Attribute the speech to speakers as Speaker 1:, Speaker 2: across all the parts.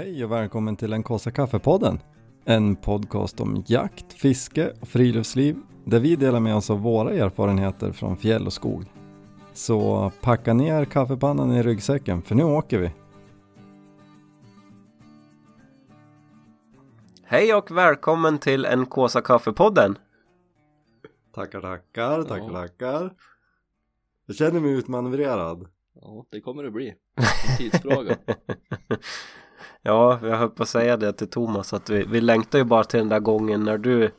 Speaker 1: Hej och välkommen till den kaffe kaffepodden. En podcast om jakt, fiske och friluftsliv där vi delar med oss av våra erfarenheter från fjäll och skog. Så packa ner kaffepannan i ryggsäcken för nu åker vi.
Speaker 2: Hej och välkommen till en Kåsa kaffepodden.
Speaker 1: Tackar, tackar, tackar,
Speaker 3: Ja.
Speaker 1: tackar. Jag känner mig utmanövrerad.
Speaker 3: Ja, det kommer det bli. En tidsfråga.
Speaker 2: Ja, jag höll på att säga det till Thomas att vi, vi längtar ju bara till den där gången när du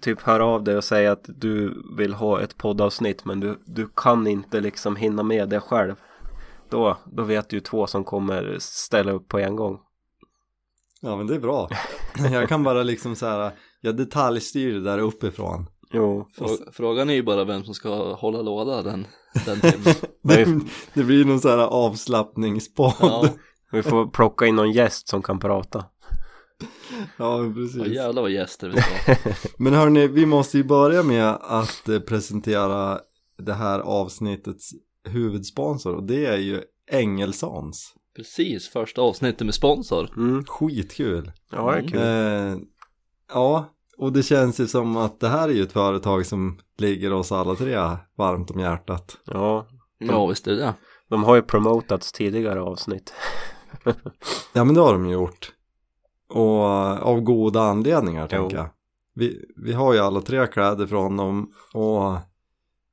Speaker 2: typ hör av dig och säger att du vill ha ett poddavsnitt men du, du kan inte liksom hinna med det själv. Då, då vet du ju två som kommer ställa upp på en gång.
Speaker 1: Ja men det är bra. Jag kan bara liksom så här, jag detaljstyr det där uppifrån.
Speaker 2: Jo,
Speaker 3: Frå- Frågan är ju bara vem som ska hålla låda den, den timmen.
Speaker 1: Det, det blir någon så här avslappningspodd.
Speaker 3: Ja,
Speaker 2: vi får plocka in någon gäst som kan prata.
Speaker 1: Ja, men
Speaker 3: ja
Speaker 1: precis.
Speaker 3: jävlar vad gäster vi ska.
Speaker 1: Men hörni, vi måste ju börja med att eh, presentera det här avsnittets huvudsponsor och det är ju Engelsons.
Speaker 3: Precis, första avsnittet med sponsor.
Speaker 2: Mm.
Speaker 1: Skitkul.
Speaker 2: Ja, det är kul.
Speaker 1: Eh, ja, och det känns ju som att det här är ju ett företag som ligger oss alla tre varmt om hjärtat.
Speaker 2: Ja,
Speaker 3: Ja, visst är det det.
Speaker 2: de har ju promotats tidigare avsnitt.
Speaker 1: Ja, men det har de ju gjort. Och eh, av goda anledningar,
Speaker 2: Jo.
Speaker 1: tänker jag. Vi, vi har ju alla tre kläder från dem och,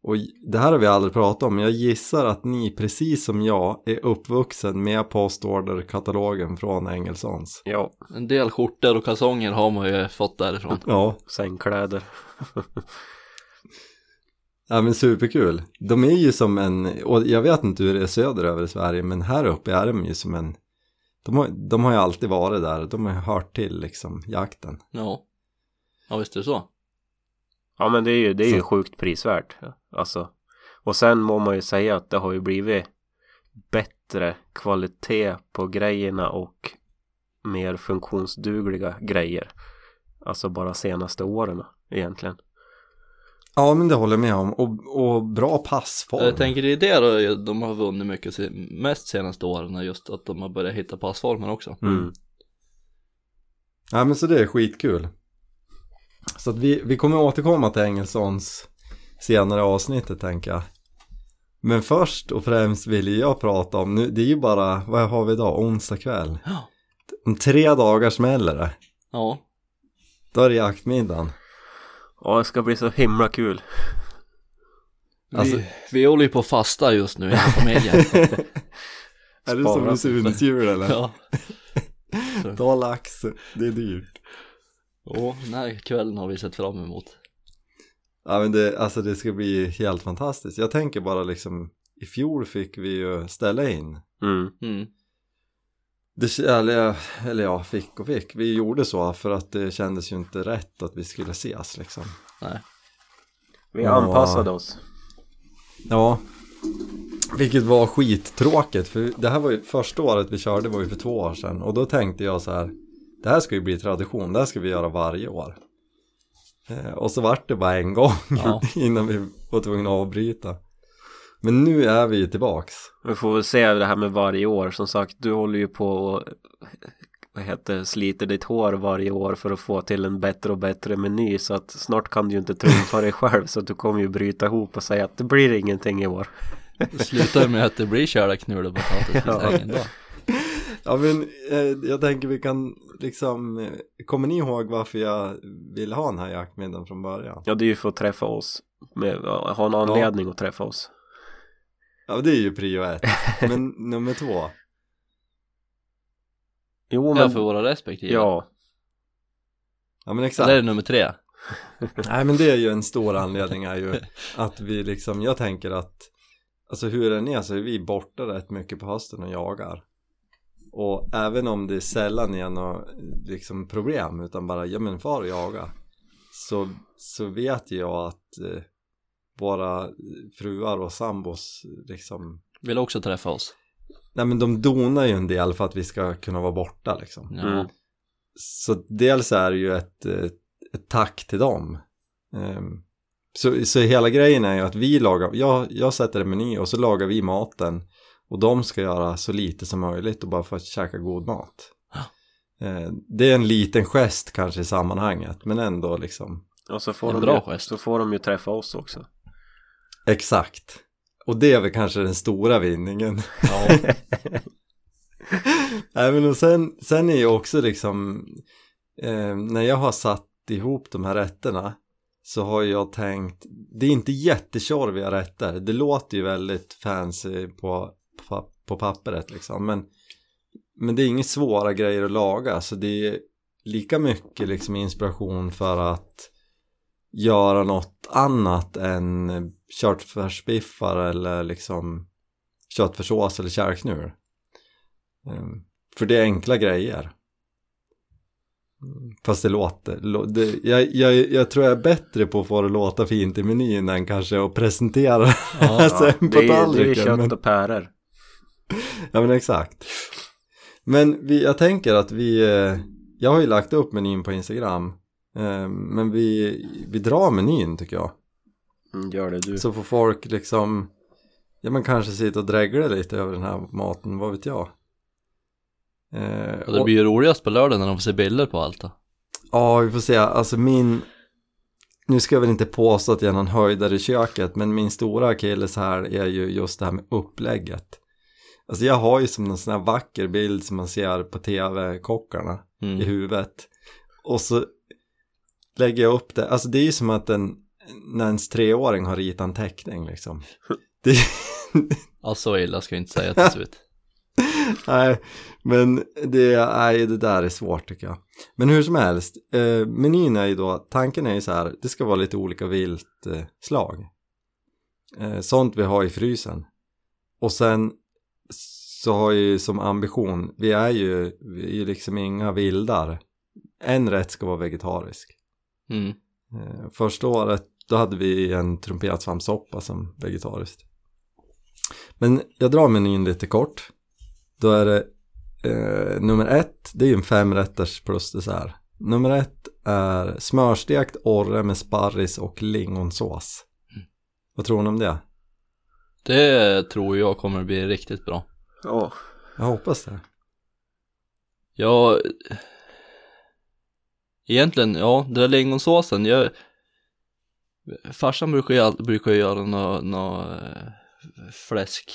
Speaker 1: och det här har vi aldrig pratat om, men jag gissar att ni precis som jag är uppvuxen med postorderkatalogen från Engelsons.
Speaker 2: Ja,
Speaker 3: En del skjortor och kalsonger har man ju fått därifrån.
Speaker 1: Ja,
Speaker 2: sängkläder.
Speaker 1: ja men superkul. De är ju som en, och jag vet inte hur det är söderöver i Sverige, men här uppe är de ju som en, de har, de har ju alltid varit där, de har hört till liksom jakten.
Speaker 3: Ja. Ja, visst är det så.
Speaker 2: Ja men det är ju, det är ju sjukt prisvärt. Alltså. Och sen må man ju säga att det har ju blivit bättre kvalitet på grejerna och mer funktionsdugliga grejer. Alltså bara senaste åren egentligen.
Speaker 1: Ja, men det håller jag med om. Och, och bra passform.
Speaker 3: Jag tänker det är det då de har vunnit mycket mest senaste åren, just att de har börjat hitta passformen också.
Speaker 2: Mm.
Speaker 1: Ja men så det är skitkul. Så att vi, vi kommer återkomma till Engelsons senare avsnittet tänker jag. Men först och främst vill jag prata om, nu, det är ju bara, vad har vi idag, onsdag kväll.
Speaker 3: Ja.
Speaker 1: Om tre dagar smäller det.
Speaker 3: Ja,
Speaker 1: Då är det jaktmiddagen.
Speaker 2: Ja det ska bli så himla kul.
Speaker 1: Alltså-
Speaker 3: vi, vi håller ju på att fasta just nu i familjen.
Speaker 1: är det som Sundsjul eller?
Speaker 3: ja.
Speaker 1: Ta lax, det är dyrt.
Speaker 3: Och den här kvällen har vi sett fram emot.
Speaker 1: Ja men det, alltså det ska bli helt fantastiskt. Jag tänker bara liksom, i fjol fick vi ju ställa in.
Speaker 2: Mm.
Speaker 3: Mm.
Speaker 1: Det, eller, eller ja, fick och fick. Vi gjorde så för att det kändes ju inte rätt att vi skulle ses liksom.
Speaker 3: Nej.
Speaker 2: Vi
Speaker 1: Ja.
Speaker 2: anpassade oss.
Speaker 1: Ja, vilket var skittråkigt för det här var ju första året vi körde var ju för två år sedan och då tänkte jag så här det här ska ju bli tradition, det här ska vi göra varje år. Eh, och så vart det bara en gång
Speaker 3: Ja.
Speaker 1: innan vi var tvungna att avbryta. Men nu är vi ju tillbaks.
Speaker 2: Vi får väl se det här med varje år. Som sagt, du håller ju på och vad heter sliter ditt hår varje år för att få till en bättre och bättre meny. Så att snart kan du ju inte trumfa dig själv. Så att du kommer ju bryta ihop och säga att det blir ingenting i år.
Speaker 3: Det slutar med att det blir körda knull och potatis
Speaker 2: Ja.
Speaker 1: Ja men eh, jag tänker vi kan liksom, eh, kommer ni ihåg varför jag ville ha den här jaktmiddagen från början?
Speaker 2: Ja, det är ju för att träffa oss. Med, ha en anledning att träffa oss.
Speaker 1: Ja det är ju prio ett, men nummer två.
Speaker 2: Jo,
Speaker 3: Ja,
Speaker 2: men...
Speaker 3: för våra respektive.
Speaker 2: Ja,
Speaker 1: Ja men exakt
Speaker 3: Eller är det nummer tre?
Speaker 1: Nej men det är ju en stor anledning är ju att vi liksom, jag tänker att Alltså hur den är så är vi borta rätt mycket på hösten och jagar. Och även om det sällan är något liksom problem utan bara ja men far och jaga. Så, så vet jag att eh, våra fruar och sambos liksom
Speaker 3: Vill också träffa oss.
Speaker 1: Nej men de donar ju en del för att vi ska kunna vara borta liksom
Speaker 3: Ja.
Speaker 2: Mm.
Speaker 1: Så dels är det ju ett, ett, ett tack till dem. Ehm, så, så hela grejen är ju att vi lagar, jag, jag sätter en meny och så lagar vi maten och de ska göra så lite som möjligt och bara få käka god mat. Eh, det är en liten gest kanske i sammanhanget men ändå liksom
Speaker 2: Och så får,
Speaker 3: En
Speaker 2: de
Speaker 3: bra
Speaker 2: ju,
Speaker 3: gest.
Speaker 2: så får de ju träffa oss också.
Speaker 1: Exakt. Och det är väl kanske den stora vinningen.
Speaker 3: Ja,
Speaker 1: Nej men och sen, sen är ju också liksom eh, när jag har satt ihop de här rätterna så har jag tänkt, det är inte jättetjorviga rätter, det låter ju väldigt fancy på, på, på pappret liksom men, men det är inga svåra grejer att laga så det är lika mycket liksom inspiration för att göra något annat än köttfärsbiffar eller liksom köttfärssås eller kärknur Ehm, För det är enkla grejer. Mm, Fast det låter, lå- det, jag, jag, jag tror jag är bättre på att få det att låta fint i menyn än kanske att presentera
Speaker 3: ja,
Speaker 1: sen
Speaker 2: det,
Speaker 1: på
Speaker 2: är, det är
Speaker 1: tallriken.
Speaker 2: kött och päror.
Speaker 1: ja men exakt. Men vi, jag tänker att vi, eh, jag har ju lagt upp menyn på Instagram. eh, Men vi, vi drar menyn tycker jag.
Speaker 2: Mm, gör det du.
Speaker 1: Så får folk liksom, ja men kanske sitta och dregla lite över den här maten, vad vet jag. Eh,
Speaker 3: och det
Speaker 1: och-
Speaker 3: blir ju roligast på lördag när de får se bilder på allt då.
Speaker 1: Ja, vi får se. Alltså min... Nu ska jag väl inte påstå att jag är någon höjdare i köket, men min stora akilles här är ju just det här med upplägget. Alltså jag har ju som en sån här vacker bild som man ser på tv-kockarna i
Speaker 3: Mm.
Speaker 1: huvudet. Och så lägger jag upp det. Alltså det är ju som att en, när ens treåring har ritat en teckning liksom. Det,
Speaker 3: Ja, så illa ska jag inte säga att det ser ut.
Speaker 1: Nej, men det, nej, det där är svårt tycker jag. Men hur som helst, eh, menyn är ju då, tanken är ju så här, det ska vara lite olika viltslag. Eh, sånt vi har i frysen. Och sen så har jag ju som ambition, vi är ju, vi är ju liksom inga vildar. En rätt ska vara vegetarisk.
Speaker 3: Mm.
Speaker 1: Eh, första året då hade vi en trumpetsvampsoppa som vegetariskt. Men jag drar menyn lite kort. Då är det eh, nummer ett, det är ju en femrätters plus dessert. Nummer ett är smörstekt orre med sparris och lingonsås. Vad tror ni om det?
Speaker 3: Det tror jag kommer bli riktigt bra.
Speaker 2: Ja,
Speaker 1: Jag hoppas det.
Speaker 3: Ja, egentligen, ja, det där lingonsåsen, jag, farsan brukar ju, brukar ju göra nå nå, eh, fläsk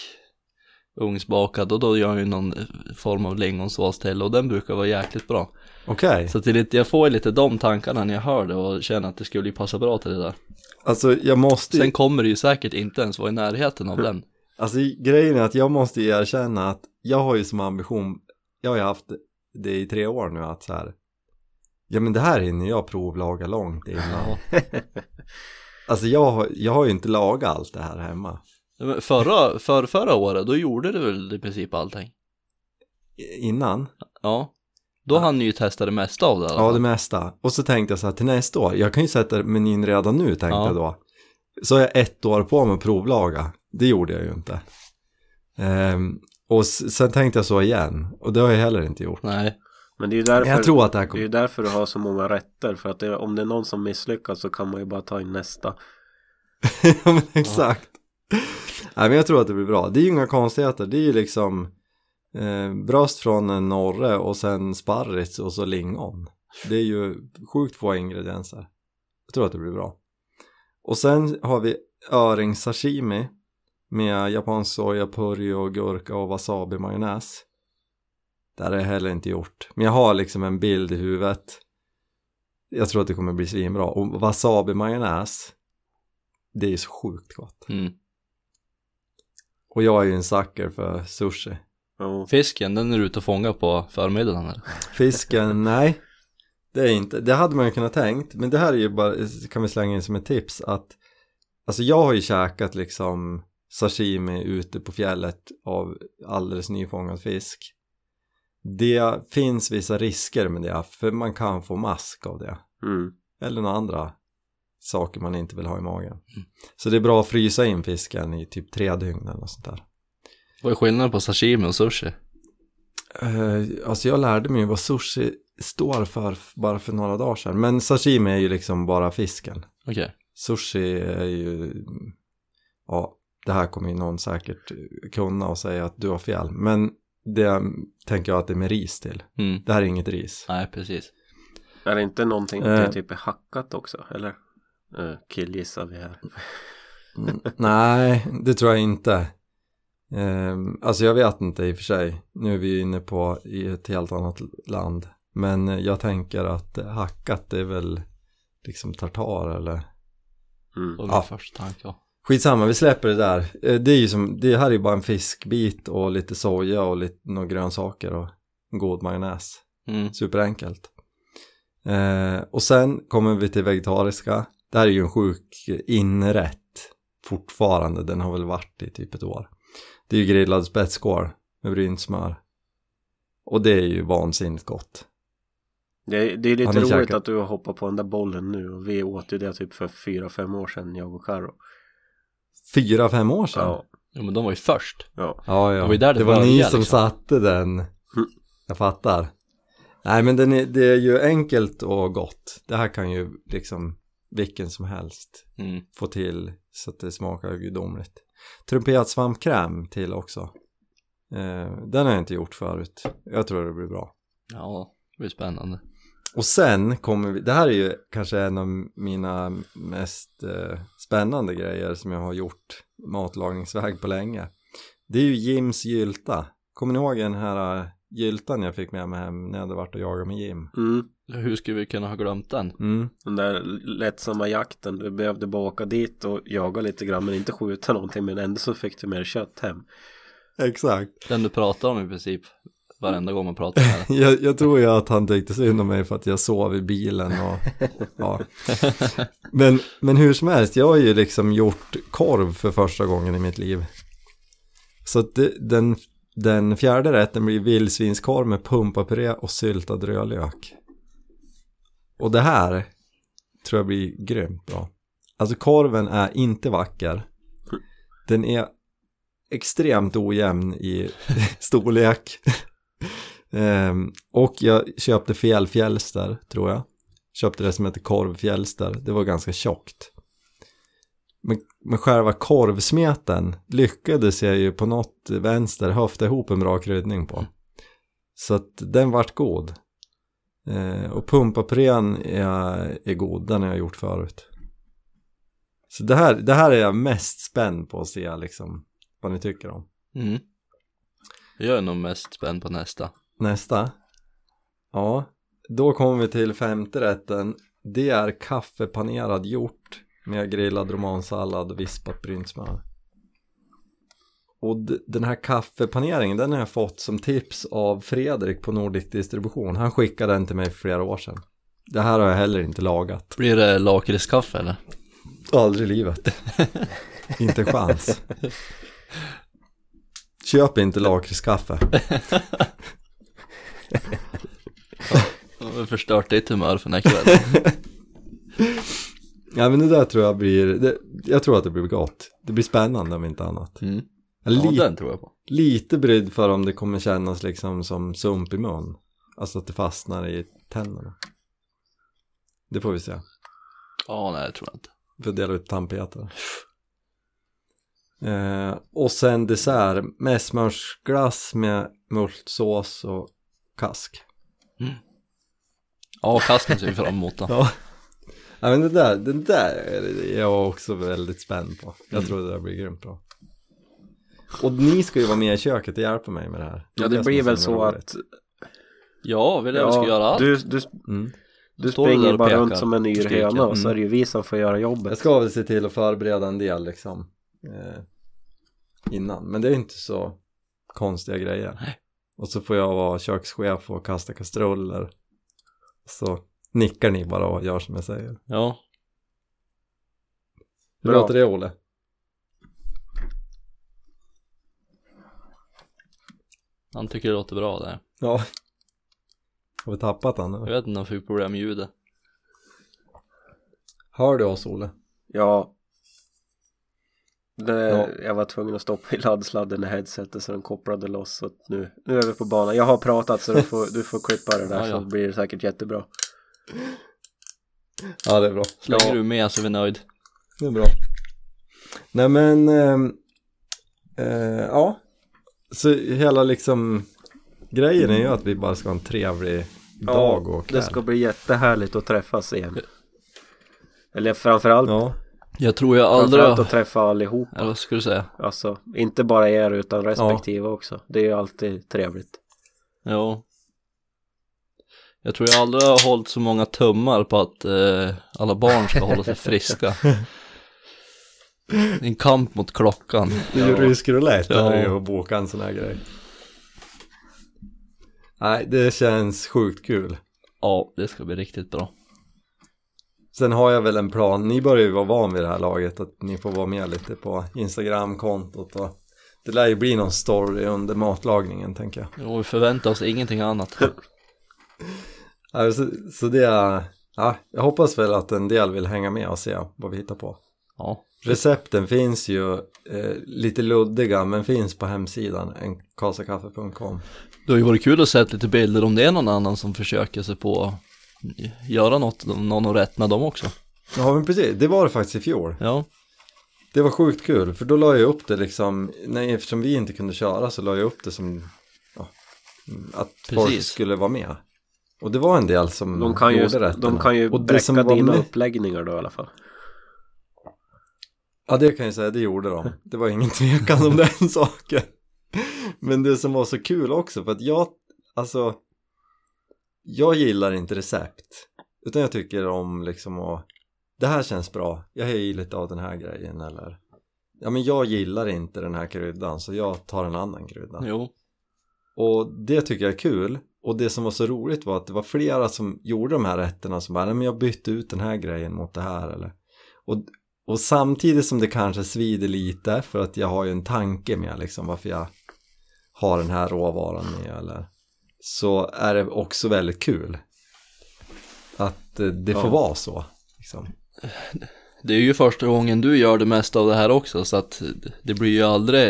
Speaker 3: ugnsbakad och då gör han ju någon eh, form av lingonsås till och den brukar vara jäkligt bra.
Speaker 1: Okej,
Speaker 3: Så det är lite, jag får ju lite de tankarna när jag hör det och känner att det skulle ju passa bra till det där.
Speaker 1: alltså jag måste ju,
Speaker 3: Sen kommer det ju säkert inte ens vara i närheten av den.
Speaker 1: alltså grejen är att jag måste ju erkänna att jag har ju som ambition, jag har ju haft det i tre år nu att så här, ja men det här hinner jag provlaga långt innan.
Speaker 3: Ja.
Speaker 1: Alltså jag har, jag har ju inte lagat allt det här hemma.
Speaker 3: Men Förra, för, förra året, då gjorde du väl i princip allting?
Speaker 1: Innan.
Speaker 3: Ja. Då hann ni ju testa det mesta av det alla
Speaker 1: Ja, det mesta. Och så tänkte jag så här till nästa år, jag kan ju sätta menyn redan nu tänkte
Speaker 3: Ja.
Speaker 1: jag då. Så har jag ett år på mig att provlaga. Det gjorde jag ju inte. Ehm, och sen tänkte jag så igen. Och det har jag heller inte gjort.
Speaker 3: Nej.
Speaker 2: Men det är ju därför,
Speaker 1: jag tror att det här
Speaker 2: det är
Speaker 1: kommer...
Speaker 2: därför du har så många rätter. För att det, om det är någon som misslyckas så kan man ju bara ta in nästa.
Speaker 1: ja, men exakt. Nej, men jag tror att det blir bra. Det är ju inga konstigheter. Det är ju liksom eh, bröst från en norre och sen sparris och så lingon. Det är ju sjukt få ingredienser. Jag tror att det blir bra. Och sen har vi öring sashimi med japansk soja, purjo, gurka och wasabi majonnäs. Det har jag heller inte gjort. Men jag har liksom en bild i huvudet. Jag tror att det kommer bli svinbra. Och wasabi majonnäs det är ju så sjukt gott.
Speaker 3: Mm.
Speaker 1: Och jag är ju en sucker för sushi.
Speaker 3: Fisken, den är du ute och fångar på förmiddagen eller?
Speaker 1: Fisken, nej. Det är inte, det hade man ju kunnat tänkt. Men det här är ju bara, kan vi slänga in som ett tips att Alltså jag har ju käkat liksom sashimi ute på fjället av alldeles nyfångad fisk. Det finns vissa risker med det, för man kan få mask av det.
Speaker 2: Mm.
Speaker 1: Eller några andra saker man inte vill ha i magen. Så det är bra att frysa in fisken i typ tre dygn eller något sånt där.
Speaker 3: Vad är skillnaden på sashimi och sushi?
Speaker 1: Uh, alltså jag lärde mig vad sushi står för bara för några dagar sedan. Men sashimi är ju liksom bara fisken.
Speaker 3: Okej.
Speaker 1: Sushi är ju, ja, det här kommer ju någon säkert kunna och säga att du har fel. Men det tänker jag att det är med ris till.
Speaker 3: Mm.
Speaker 1: Det här är inget ris.
Speaker 3: Nej, precis.
Speaker 2: Är det inte någonting
Speaker 1: Eh.
Speaker 2: det typ är hackat också? Eller? Uh, killgissar vi här.
Speaker 1: Mm, Nej, det tror jag inte. Ehm, alltså jag vet inte i och för sig. Nu är vi ju inne på i ett helt annat land. Men jag tänker att hackat är väl liksom tartar eller
Speaker 2: Mm.
Speaker 3: Det var
Speaker 1: Ja.
Speaker 3: min första tanke. ja.
Speaker 1: Skitsamma, vi släpper det där. Eh, Det är ju som, det här är ju bara en fiskbit och lite soja och lite några grönsaker och en god majonnäs.
Speaker 3: Mm.
Speaker 1: Superenkelt. Eh, och sen kommer vi till vegetariska. Det här är ju en sjuk inrätt fortfarande. Den har väl varit i typ ett år. Det är ju grillad spetskål med brynt smör. Och det är ju vansinnigt gott.
Speaker 2: Det, är- det är lite roligt
Speaker 1: käkat?
Speaker 2: att du har hoppat på den där bollen nu och vi åt ju det typ för fyra fem år sedan jag och Karo.
Speaker 1: Fyra, fem år sedan.
Speaker 2: Ja,
Speaker 3: Jo, men de var ju först.
Speaker 2: ja.
Speaker 1: Ja, ja.
Speaker 3: Det var där det
Speaker 1: var ni
Speaker 3: började,
Speaker 1: som
Speaker 3: liksom.
Speaker 1: satte den. Jag fattar. Nej, men den är, det är ju enkelt och gott. Det här kan ju liksom vilken som helst
Speaker 3: Mm.
Speaker 1: få till så att det smakar gudomligt. Trumpetsvampkräm till också. Eh, den har jag inte gjort förut. Jag tror det blir bra.
Speaker 3: Ja, det blir spännande.
Speaker 1: Och sen kommer vi, det här är ju kanske en av mina mest eh, spännande grejer som jag har gjort matlagningsväg på länge. Det är ju Jims gylta. Kommer ni ihåg den här eh, gyltan jag fick med mig hem när jag hade varit och jagat med Jim?
Speaker 2: Mm.
Speaker 3: Hur skulle vi kunna ha glömt den?
Speaker 1: Mm.
Speaker 2: Den där lättsamma jakten. Du behövde bara åka dit och jaga lite grann men inte skjuta någonting men ändå så fick du mer kött hem.
Speaker 1: Exakt.
Speaker 3: Den du pratar om i princip varenda gång man pratar med det
Speaker 1: Jag, jag tror ju att han tyckte synd om mig för att jag sov i bilen och ja. Men, men hur som helst, jag har ju liksom gjort korv för första gången i mitt liv. Så att det, den, den fjärde rätten blir vildsvinskorv med pumpapuré och syltad rödlök. Och det här tror jag blir grymt bra. Alltså korven är inte vacker. Den är extremt ojämn i storlek. Ehm, och jag köpte fel fjälster tror jag. Köpte det som heter korvfjälster. Det var ganska tjockt. Men, men själva korvsmeten lyckades jag ju på något vänster höfta ihop en bra kryddning på. Så att den vart god. Eh, och pumpapurén är, är god, den har jag gjort förut. Så det här, det här är jag mest spänd på att se liksom vad ni tycker om.
Speaker 3: Mm. Jag är nog mest spänd på nästa.
Speaker 1: Nästa. Ja, då kommer vi till femte rätten. Det är kaffepanerad hjort med grillad romansallad och vispat brynt smör. Och den här kaffepaneringen den har jag fått som tips av Fredrik på Nordic Distribution. Han skickade den till mig för flera år sedan. Det här har jag heller inte lagat.
Speaker 3: Blir det lakritskaffe eller?
Speaker 1: Aldrig i livet. inte chans. Köp inte lakritskaffe.
Speaker 3: Jag har förstört ditt humör för den här kvällen.
Speaker 1: Ja men det där tror jag blir, det, jag tror att det blir gott. Det blir spännande om inte annat.
Speaker 3: Mm. Ja,
Speaker 1: li,
Speaker 3: den tror jag på.
Speaker 1: lite brydd för om det kommer kännas liksom som sump i mun. Alltså att det fastnar i tänderna. Det får vi se.
Speaker 3: Ja, nej det tror jag inte.
Speaker 1: Vi får dela ut tandpetare. Eh, och sen dessert med smörsglass med multsås och kask.
Speaker 3: Ja, kasken ser vi fram emot då.
Speaker 1: Ja. ja men det där, det där är jag också väldigt spänd på. Jag
Speaker 3: Mm.
Speaker 1: tror det där blir grymt bra. Och ni ska ju vara med i köket och hjälpa mig med det här.
Speaker 2: Ja det
Speaker 1: som
Speaker 2: blir väl
Speaker 1: så
Speaker 2: så
Speaker 1: roligt.
Speaker 2: att
Speaker 3: Ja, vill jag ska göra allt.
Speaker 2: du, du,
Speaker 1: Mm.
Speaker 2: du springer bara runt som en
Speaker 3: skriker.
Speaker 2: yrhöna och så
Speaker 3: Mm.
Speaker 2: är det ju vi som får göra
Speaker 1: Jag
Speaker 2: jobbet.
Speaker 1: ska väl se till att förbereda en del liksom. Eh, innan. Men det är inte så konstiga grejer.
Speaker 3: Nej.
Speaker 1: Och så får jag vara kökschef och kasta kastruller. Så nickar ni bara och gör som jag säger.
Speaker 3: Ja,
Speaker 1: Hur
Speaker 2: Bra.
Speaker 1: låter det Olle?
Speaker 3: han tycker det låter bra det.
Speaker 1: Ja. Har vi tappat han
Speaker 3: Jag
Speaker 1: nu?
Speaker 3: vet inte om jag fick problem med ljudet.
Speaker 1: Hör du oss Olle?
Speaker 2: Ja. Det,
Speaker 1: Ja.
Speaker 2: Jag var tvungen att stoppa i laddsladden i headsetet så den kopplade loss. Så att nu, nu är vi på banan. Jag har pratat så du får, du får klippa det där
Speaker 3: Ja, ja.
Speaker 2: så blir det säkert jättebra.
Speaker 1: Ja det är bra.
Speaker 3: Slänger
Speaker 2: Ja.
Speaker 3: du med så är vi nöjd.
Speaker 1: Det är bra. Nej men, ehm, eh, ja. Så hela liksom Grejen är ju att vi bara ska ha en trevlig dag och kväll.
Speaker 2: det ska bli jättehärligt att träffas igen. Eller framförallt,
Speaker 1: Ja,
Speaker 3: Jag tror jag aldrig
Speaker 2: framförallt att träffa allihop.
Speaker 3: Eller vad skulle du säga?
Speaker 2: Alltså, inte bara er utan respektive också. Det är ju alltid trevligt.
Speaker 3: Ja. Jag tror jag aldrig har hållit så många tummar på att eh, alla barn ska hålla sig friska. En kamp mot klockan.
Speaker 1: det är ju rysk roulette
Speaker 3: Ja.
Speaker 1: ja. är ju att boka en sån här grej. Nej, det känns sjukt kul.
Speaker 3: Ja, det ska bli riktigt bra.
Speaker 1: Sen har jag väl en plan, ni börjar ju vara van vid det här laget att ni får vara med lite på Instagram-kontot och det lär ju bli någon story under matlagningen tänker jag.
Speaker 3: Och vi förväntar oss ingenting annat.
Speaker 1: Ja, Så, det är, ja, jag hoppas väl att en del vill hänga med och se vad vi hittar på.
Speaker 3: Ja,
Speaker 1: Recepten finns ju eh, lite luddiga men finns på hemsidan enkasakaffe.com
Speaker 3: det har ju varit kul att se lite bilder om det är någon annan som försöker sig på göra något, någon rätt med dem också.
Speaker 1: Ja men precis, det var det faktiskt i fjol.
Speaker 3: Ja,
Speaker 1: Det var sjukt kul för då la jag upp det liksom, nej, eftersom vi inte kunde köra så la jag upp det som ja, att folk
Speaker 3: Precis.
Speaker 1: skulle vara med. Och det var en del som
Speaker 2: De kan ju,
Speaker 1: gjorde rätterna.
Speaker 2: de kan ju
Speaker 1: Och det som
Speaker 2: bräcka
Speaker 1: var
Speaker 2: dina
Speaker 1: med-
Speaker 2: uppläggningar då i alla fall.
Speaker 1: Ja det kan jag säga, det gjorde de. Det var ingen tvekan om den saken. Men det som var så kul också för att jag, alltså jag gillar inte recept. Utan jag tycker om liksom att det här känns bra, jag i lite av den här grejen eller ja men jag gillar inte den här kryddan så jag tar en annan krydda.
Speaker 3: jo,
Speaker 1: Och det tycker jag är kul. Och det som var så roligt var att det var flera som gjorde de här rätterna som bara, nej men jag bytte ut den här grejen mot det här eller. Och, och samtidigt som det kanske svider lite för att jag har ju en tanke med liksom varför jag har den här råvaran med eller. Så är det också väldigt kul. Att eh, det får
Speaker 2: Ja.
Speaker 1: vara så. Liksom.
Speaker 3: det är ju första gången du gör det mesta av det här också så att det blir ju aldrig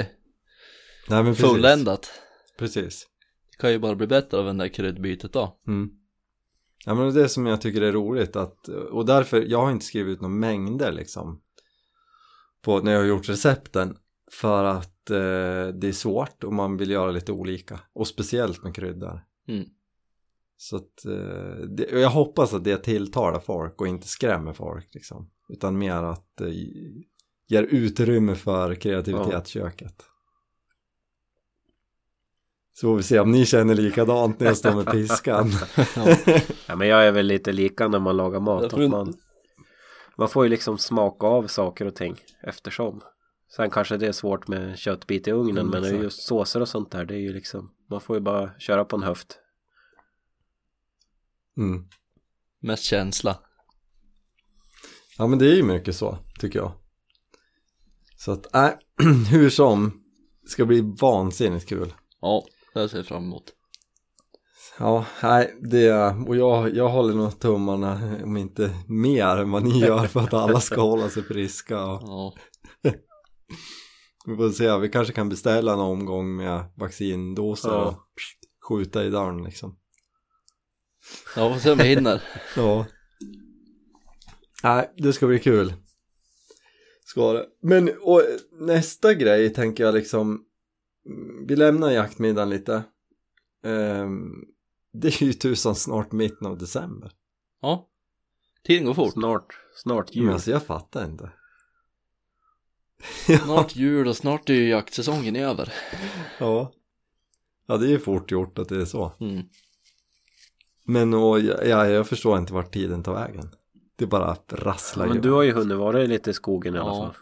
Speaker 1: Nej men precis.
Speaker 3: fulländat.
Speaker 1: Precis.
Speaker 3: Det kan ju bara bli bättre av det där kryddbytet då.
Speaker 1: Mm. Ja men det är det som jag tycker är roligt att, och därför, jag har inte skrivit ut några mängder liksom på, när jag har gjort recepten för att eh, det är svårt och man vill göra lite olika och speciellt med kryddor
Speaker 3: Mm.
Speaker 1: så att eh, det, jag hoppas att det tilltalar folk och inte skrämmer folk liksom utan mer att eh, ger utrymme för kreativitetsköket så får vi se om ni känner likadant när jag står med piskan
Speaker 2: Ja men jag är väl lite lika när man lagar mat. Att man, man får ju liksom smaka av saker och ting eftersom. Sen kanske det är svårt med en köttbit i ugnen
Speaker 1: Mm,
Speaker 2: men
Speaker 1: exakt.
Speaker 2: just såser och sånt där det är ju liksom man får ju bara köra på en höft.
Speaker 1: mm.
Speaker 3: Mest känsla.
Speaker 1: Ja men det är ju mycket så, tycker jag. Så att, nej, hur som, det ska bli vansinnigt kul.
Speaker 3: Ja, det ser jag fram emot.
Speaker 1: Ja, nej, det, och jag, jag håller nog tummarna, om inte mer än vad ni gör för att alla ska hålla sig friska. Och,
Speaker 3: Ja,
Speaker 1: vi får se, vi kanske kan beställa en omgång med vaccindoser
Speaker 2: Ja.
Speaker 1: och skjuta i dörren liksom.
Speaker 3: ja får se om vi hinner.
Speaker 1: Ja. Nej, det ska bli kul. Ska det. Men och, nästa grej tänker jag liksom. Vi lämnar jaktmiddagen lite. Ehm, det är ju tusan snart mitten av december.
Speaker 3: Ja, tiden går fort.
Speaker 2: Snart, snart
Speaker 1: Men
Speaker 2: jul.
Speaker 1: alltså jag fattar inte.
Speaker 3: Snart jul och snart är ju jaktsäsongen över.
Speaker 1: Ja. Ja, det är ju fort gjort att det är så.
Speaker 3: Mm.
Speaker 1: Men och, ja, jag förstår inte vart tiden tar vägen. Det bara rasslar
Speaker 2: Men
Speaker 1: ju.
Speaker 2: du har ju hunnit vara lite i skogen i alla
Speaker 3: Ja.
Speaker 2: fall.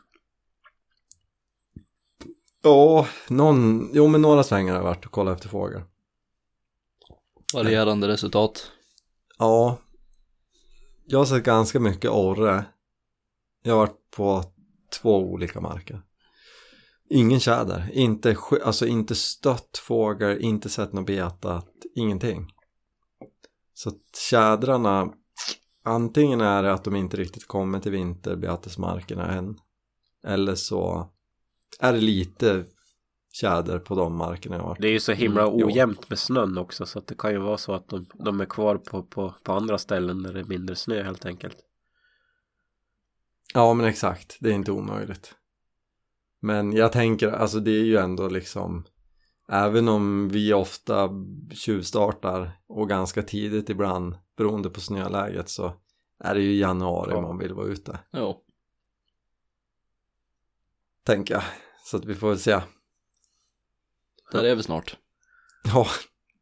Speaker 1: Ja, någon, jo men några svängar har jag varit och kollat efter fåglar.
Speaker 3: Varierande resultat.
Speaker 1: Ja, jag har sett ganska mycket orre. Jag har varit på två olika marker. Ingen tjäder, inte, alltså inte stött fågel, inte sett något betat, ingenting. Så tjädrarna, antingen är det att de inte riktigt kommer till vinterbetesmarkerna än. Eller så är det lite tjäder på de markerna jag har.
Speaker 2: Det är ju så himla
Speaker 1: Mm,
Speaker 2: ojämnt med snön också så att det kan ju vara så att de, de är kvar på, på, på andra ställen där det är mindre snö helt enkelt.
Speaker 1: Ja men exakt, det är inte omöjligt. Men jag tänker, alltså det är ju ändå liksom även om vi ofta tjuvstartar och ganska tidigt ibland beroende på snöläget så är det ju januari
Speaker 2: Ja.
Speaker 1: man vill vara ute.
Speaker 3: Jo.
Speaker 1: Tänker jag. Så att vi får väl se.
Speaker 3: Där är vi snart.
Speaker 1: Ja,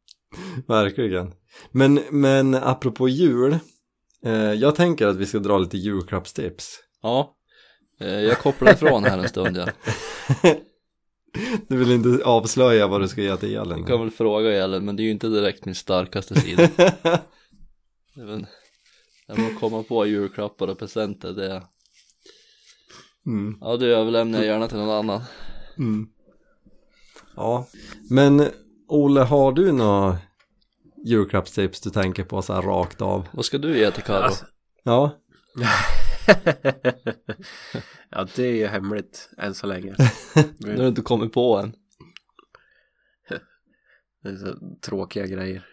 Speaker 1: verkligen. Men, men apropå jul. Eh, jag tänker att vi ska dra lite julklappstips.
Speaker 3: Ja. Eh, Jag kopplar ifrån här en stund ja.
Speaker 1: Du vill inte avslöja vad du ska ge till Elin?
Speaker 3: Jag kan väl fråga Elin men det är ju inte direkt min starkaste sida. Det väl- Jag må komma på julklappar och presenter det
Speaker 1: mm,
Speaker 3: Ja du överlämnar jag gärna till någon annan.
Speaker 1: mm. Ja, men Olle, har du några julklappstips du tänker på så här rakt av?
Speaker 3: Vad ska du ge till Carro?
Speaker 2: Alltså-
Speaker 1: Ja,
Speaker 2: ja, det är ju hemligt än så länge.
Speaker 3: Nu har du inte kommit på än.
Speaker 2: Det är så tråkiga grejer.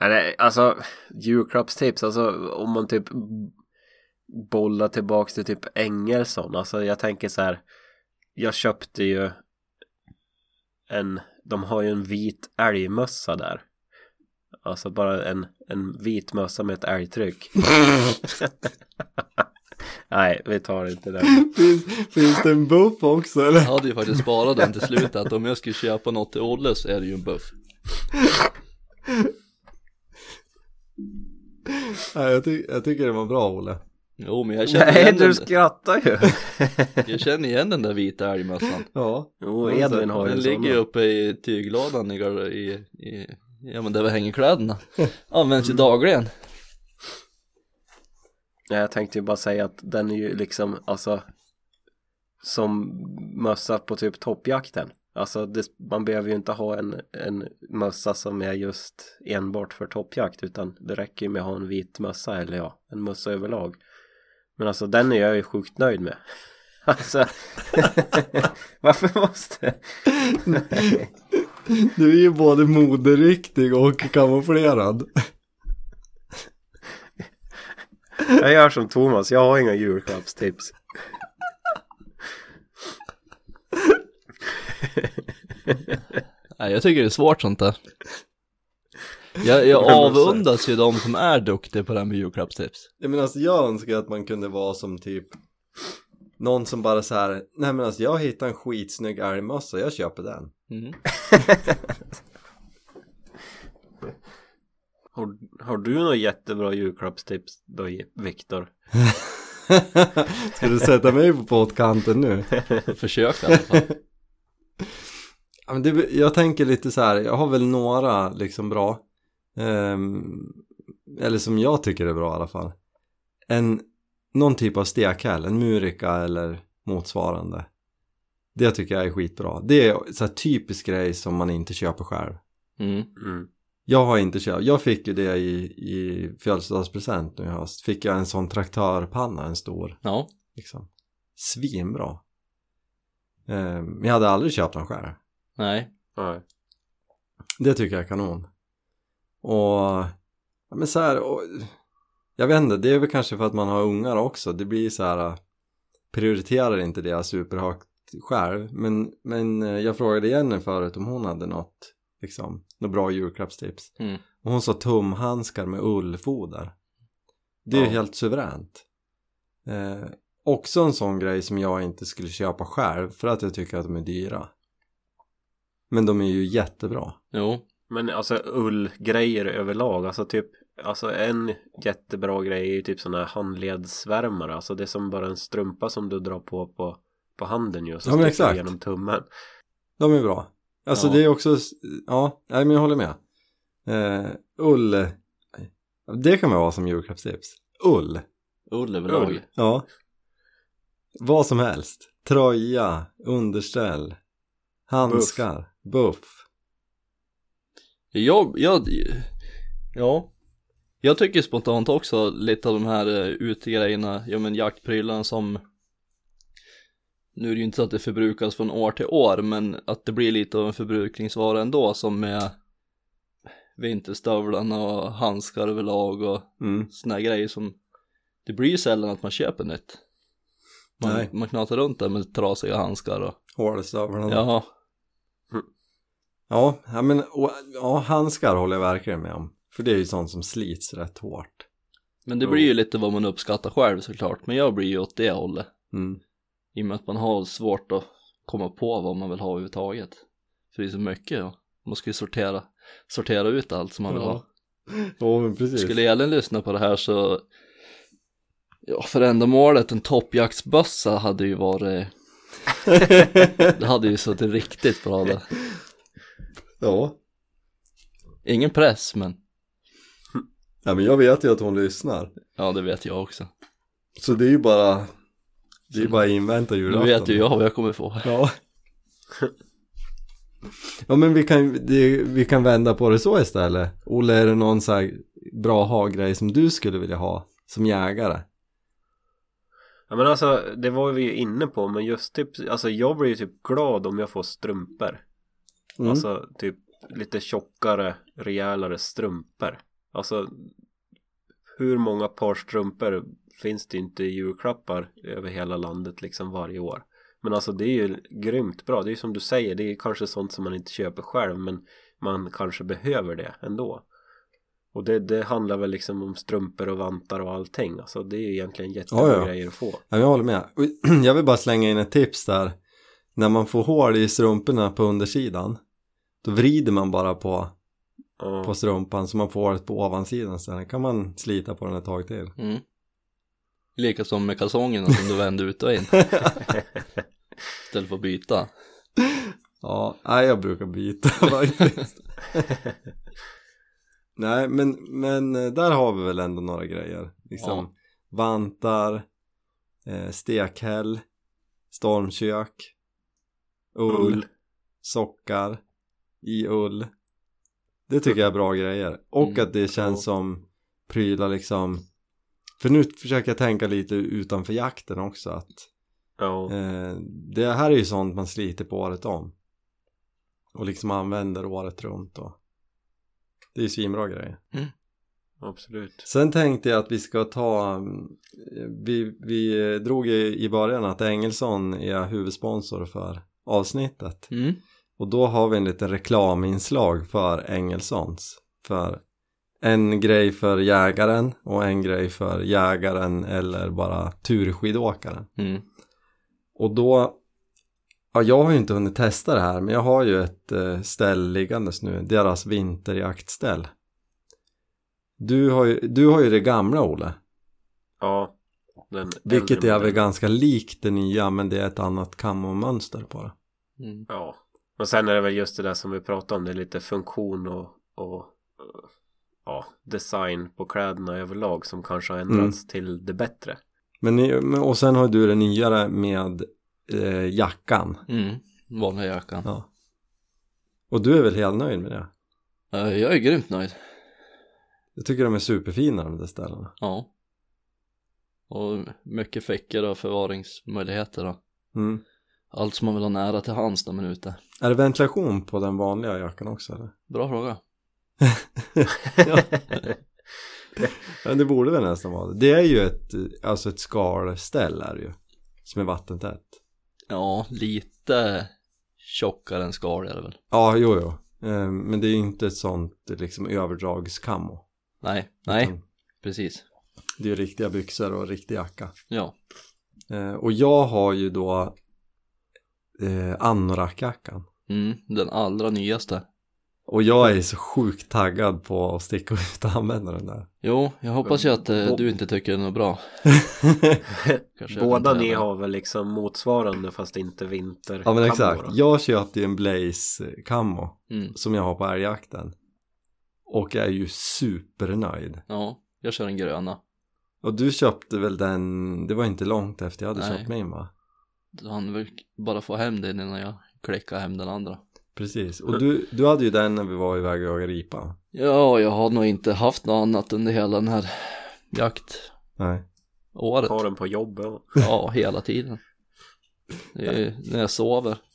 Speaker 2: Nej, alltså julklappstips, alltså om man typ bollar tillbaks till typ Engelsson, alltså jag tänker så här. Jag köpte ju en, de har ju en vit älgmössa där. Alltså bara en, en vit mössa med ett älgtryck. Nej, vi tar inte den.
Speaker 1: finns, finns det en buff också eller?
Speaker 3: Jag hade ju faktiskt sparat den till slut att om jag skulle köpa något till Olle så är det ju en buff.
Speaker 1: Nej, jag, ty- jag tycker det var bra Olle.
Speaker 3: Jo men jag känner,
Speaker 2: Nej,
Speaker 3: igen
Speaker 2: du
Speaker 3: den,
Speaker 2: skrattar ju.
Speaker 3: jag känner igen den där vita älgmössan.
Speaker 1: Ja.
Speaker 2: Jo, Edvin har ju
Speaker 3: Den
Speaker 2: en
Speaker 3: ligger ju uppe i tyglådan i, i, i ja men där vi hänger kläderna. Används ju dagligen.
Speaker 2: Nej, jag tänkte ju bara säga att den är ju liksom, alltså som mössa på typ toppjakten. Alltså det, man behöver ju inte ha en, en mössa som är just enbart för toppjakt utan det räcker ju med att ha en vit mössa eller ja, en mössa överlag. Men alltså den är jag ju sjukt nöjd med. Alltså varför måste
Speaker 1: Du är ju både moderiktig och kamouflerad
Speaker 2: jag gör som Thomas, jag har inga julklappstips.
Speaker 3: Nej jag tycker det är svårt sånt där. Jag, jag avundas ju de som är duktiga på det här med julklappstips.
Speaker 1: Jag menar alltså jag önskar att man kunde vara som typ Någon som bara så här, nej men alltså jag hittade en skitsnygg älgmössa, jag köper den.
Speaker 3: Mm.
Speaker 2: Har, har du några jättebra julklappstips då Viktor?
Speaker 1: Ska du sätta mig på pottkanten nu?
Speaker 3: Försök i alla fall.
Speaker 1: Ja, men det, jag tänker lite så här, jag har väl några liksom bra ehm, Eller som jag tycker är bra i alla fall En, någon typ av stekhäll, en murika eller motsvarande Det tycker jag är skitbra Det är så här typisk grej som man inte köper själv
Speaker 3: Mm.
Speaker 2: Mm.
Speaker 1: Jag har inte köpt, jag fick ju det i, i födelsedagspresent nu i höst Fick jag en sån traktörpanna, en stor
Speaker 3: Ja.
Speaker 1: liksom Svinbra ehm, Men jag hade aldrig köpt den själv
Speaker 3: Nej.
Speaker 2: Nej.
Speaker 1: Det tycker jag är kanon. Och, ja men så här, och, jag vet inte, det är väl kanske för att man har ungar också. Det blir så här, prioriterar inte det superhögt själv. Men, men eh, jag frågade Jenny förut om hon hade något, liksom, något bra julklappstips.
Speaker 3: Mm.
Speaker 1: Och hon sa tumhandskar med ullfoder. Det är
Speaker 2: Ja.
Speaker 1: helt suveränt. Eh, också en sån grej som jag inte skulle köpa själv för att jag tycker att de är dyra. Men de är ju jättebra.
Speaker 3: Jo.
Speaker 2: Men alltså ullgrejer överlag, alltså typ Alltså en jättebra grej är ju typ sådana här handledsvärmare Alltså det är som bara en strumpa som du drar på på, på handen ju och så
Speaker 1: Ja, men
Speaker 2: sticker
Speaker 1: exakt.
Speaker 2: genom tummen
Speaker 1: De är bra. Alltså
Speaker 3: Ja.
Speaker 1: det är också, ja, nej men jag håller med. Eh, ull, det kan man ha som julklappstips. Ull,
Speaker 3: Ull överlag.
Speaker 2: Ull.
Speaker 1: ja. Vad som helst. Tröja, underställ, handskar, buff.
Speaker 3: Jag, jag, ja. Jag tycker spontant också lite av de här uh, utegrejerna, ja men jaktprylarna som Nu är det ju inte så att det förbrukas från år till år men att det blir lite av en förbrukningsvara ändå som med vinterstövlarna och handskar överlag och
Speaker 1: Mm.
Speaker 3: såna grejer som Det blir ju sällan att man köper nytt Man,
Speaker 1: Nej.
Speaker 3: man knatar runt där med trasiga handskar och
Speaker 1: Hålstövlarna.
Speaker 3: Ja
Speaker 1: Ja, ja men och, ja, handskar håller jag verkligen med om. För det är ju sånt som slits rätt hårt.
Speaker 3: Men det blir ju lite vad man uppskattar själv såklart. Men jag blir ju åt det hållet.
Speaker 1: Mm.
Speaker 3: I och med att man har svårt att komma på vad man vill ha överhuvudtaget. För det är så mycket och man ska ju sortera, sortera ut allt som man vill
Speaker 1: Ja.
Speaker 3: ha.
Speaker 1: Ja, men precis.
Speaker 3: Skulle Elin lyssna på det här så Ja, för ändamålet en toppjaktsbössa hade ju varit Det hade ju suttit riktigt bra där
Speaker 1: Ja.
Speaker 3: Ingen press men
Speaker 1: ja, men jag vet ju att hon lyssnar.
Speaker 3: Ja det vet jag också
Speaker 1: Så det är ju bara, det är ju bara invänta
Speaker 3: Nu
Speaker 1: julafton.
Speaker 3: vet ju jag vad jag kommer få
Speaker 1: Ja. Ja men vi kan, det, vi kan vända på det så istället. Olle, är det någon så här bra ha-grej som du skulle vilja ha som jägare?
Speaker 2: Ja men alltså det var vi ju inne på men just typ Alltså jag blir ju typ glad om jag får strumpor
Speaker 1: Mm.
Speaker 2: Alltså typ lite tjockare, rejälare strumpor Alltså Hur många par strumpor finns det inte julklappar över hela landet liksom varje år Men alltså det är ju grymt bra Det är ju som du säger, det är kanske sånt som man inte köper själv men man kanske behöver det ändå och det, det handlar väl liksom om strumpor och vantar och allting Alltså det är ju egentligen jättebra
Speaker 1: Ja, ja.
Speaker 2: grejer att få
Speaker 1: Ja, jag håller med. Jag vill bara slänga in ett tips där. När man får hål i strumporna på undersidan då vrider man bara på, på strumpan så man får hålet på ovansidan sen kan man slita på den ett tag till.
Speaker 3: mm. Lika som med kalsongerna som du vände ut och in Istället för att byta
Speaker 1: Ja, nej jag brukar byta faktiskt. nej men, men eh, där har vi väl ändå några grejer. Liksom
Speaker 3: Ja.
Speaker 1: vantar, eh, stekhäll, stormkök, ull,
Speaker 2: Ull.
Speaker 1: sockar i ull. Det tycker jag är bra grejer. Och
Speaker 3: Mm.
Speaker 1: att det känns som prylar liksom för nu försöker jag tänka lite utanför jakten också att
Speaker 2: Ja.
Speaker 1: Eh, det här är ju sånt man sliter på året om. Och liksom använder året runt och det är ju svinbra grejer.
Speaker 2: Absolut.
Speaker 1: Sen tänkte jag att vi ska ta, mm, vi, vi drog i, i början att Engelsson är huvudsponsor för avsnittet.
Speaker 3: mm.
Speaker 1: Och då har vi en liten reklaminslag för Engelssons. För en grej för jägaren och en grej för jägaren eller bara turskidåkaren.
Speaker 3: Mm.
Speaker 1: Och då, ja jag har ju inte hunnit testa det här men jag har ju ett eh, ställ liggandes nu, deras vinterjaktställ. Du har ju, du har ju det gamla Olle,
Speaker 2: Ja. Den
Speaker 1: vilket är väl ganska likt det nya men det är ett annat kammomönster på det.
Speaker 3: Mm.
Speaker 2: Ja. Och sen är det väl just det där som vi pratade om. Det är lite funktion och, och ja, design på kläderna överlag som kanske har ändrats
Speaker 1: Mm.
Speaker 2: till det bättre.
Speaker 1: Men, ni- men och sen har du det nyare med eh, jackan.
Speaker 3: Mm. Vanliga jackan
Speaker 1: Ja. Och du är väl helt nöjd med det?
Speaker 3: Eh, Jag är grymt nöjd
Speaker 1: Jag tycker de är superfina de där ställena.
Speaker 3: Ja Och mycket fickor och förvaringsmöjligheter då
Speaker 1: Mm.
Speaker 3: Allt som man vill ha nära till hands när man är ute
Speaker 1: Är det ventilation på den vanliga jackan också eller?
Speaker 3: Bra fråga
Speaker 1: ja. ja, det borde väl nästan vara det. Det är ju ett, alltså ett skalställ är det ju. Som är vattentätt.
Speaker 3: Ja, lite tjockare än skal är det väl
Speaker 1: Ja, jo, jo. Eh, Men det är ju inte ett sånt liksom överdragskammo.
Speaker 3: Nej, nej,
Speaker 1: Utan
Speaker 3: precis
Speaker 1: Det är ju riktiga byxor och riktig jacka.
Speaker 3: Ja,
Speaker 1: Eh, Och jag har ju då eh, anorakjackan.
Speaker 3: mm, den allra nyaste
Speaker 1: Och jag är så sjukt taggad på att sticka ut och använda den där.
Speaker 3: Jo, jag hoppas ju att eh, du inte tycker den är bra
Speaker 2: Båda ni har väl liksom motsvarande fast inte vinter.
Speaker 1: ja men exakt.
Speaker 2: då.
Speaker 1: Jag köpte ju en blaze kammo
Speaker 3: mm.
Speaker 1: som jag har på älgjakten. Och jag är ju supernöjd.
Speaker 3: Ja, jag kör den gröna
Speaker 1: Och du köpte väl den, det var inte långt efter jag hade
Speaker 3: Nej.
Speaker 1: köpt min va?
Speaker 3: Du hann väl bara få hem den innan jag klickade hem den andra
Speaker 1: Precis, och du, du hade ju den när vi var iväg och jagade ripa.
Speaker 3: Ja, jag har nog inte haft något annat under hela den här jaktåret
Speaker 1: Nej.
Speaker 2: Har den på jobbet.
Speaker 3: Ja, hela tiden det är, När jag sover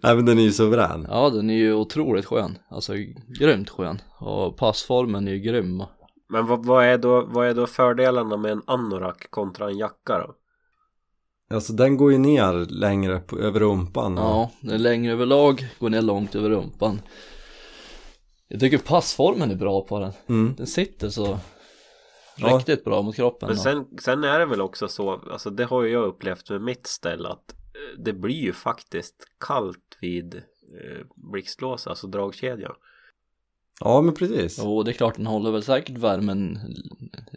Speaker 1: Nej men den är ju suverän.
Speaker 3: Ja, den är ju otroligt skön Alltså grymt skön Och passformen är ju grym
Speaker 2: Men vad, vad, är då, vad är då fördelarna med en anorak kontra en jacka då?
Speaker 1: Alltså den går ju ner längre på, över rumpan.
Speaker 3: Ja, den är längre överlag, går ner långt över rumpan. Jag tycker passformen är bra på den.
Speaker 1: Mm.
Speaker 3: Den sitter så
Speaker 1: Ja.
Speaker 3: riktigt bra mot kroppen.
Speaker 2: Men
Speaker 3: då.
Speaker 2: sen, sen är det väl också så, alltså det har ju jag upplevt med mitt ställ att eh, det blir ju faktiskt kallt vid eh, blixtlås, alltså dragkedjan.
Speaker 1: Ja, men precis.
Speaker 3: Jo, det är klart den håller väl säkert värmen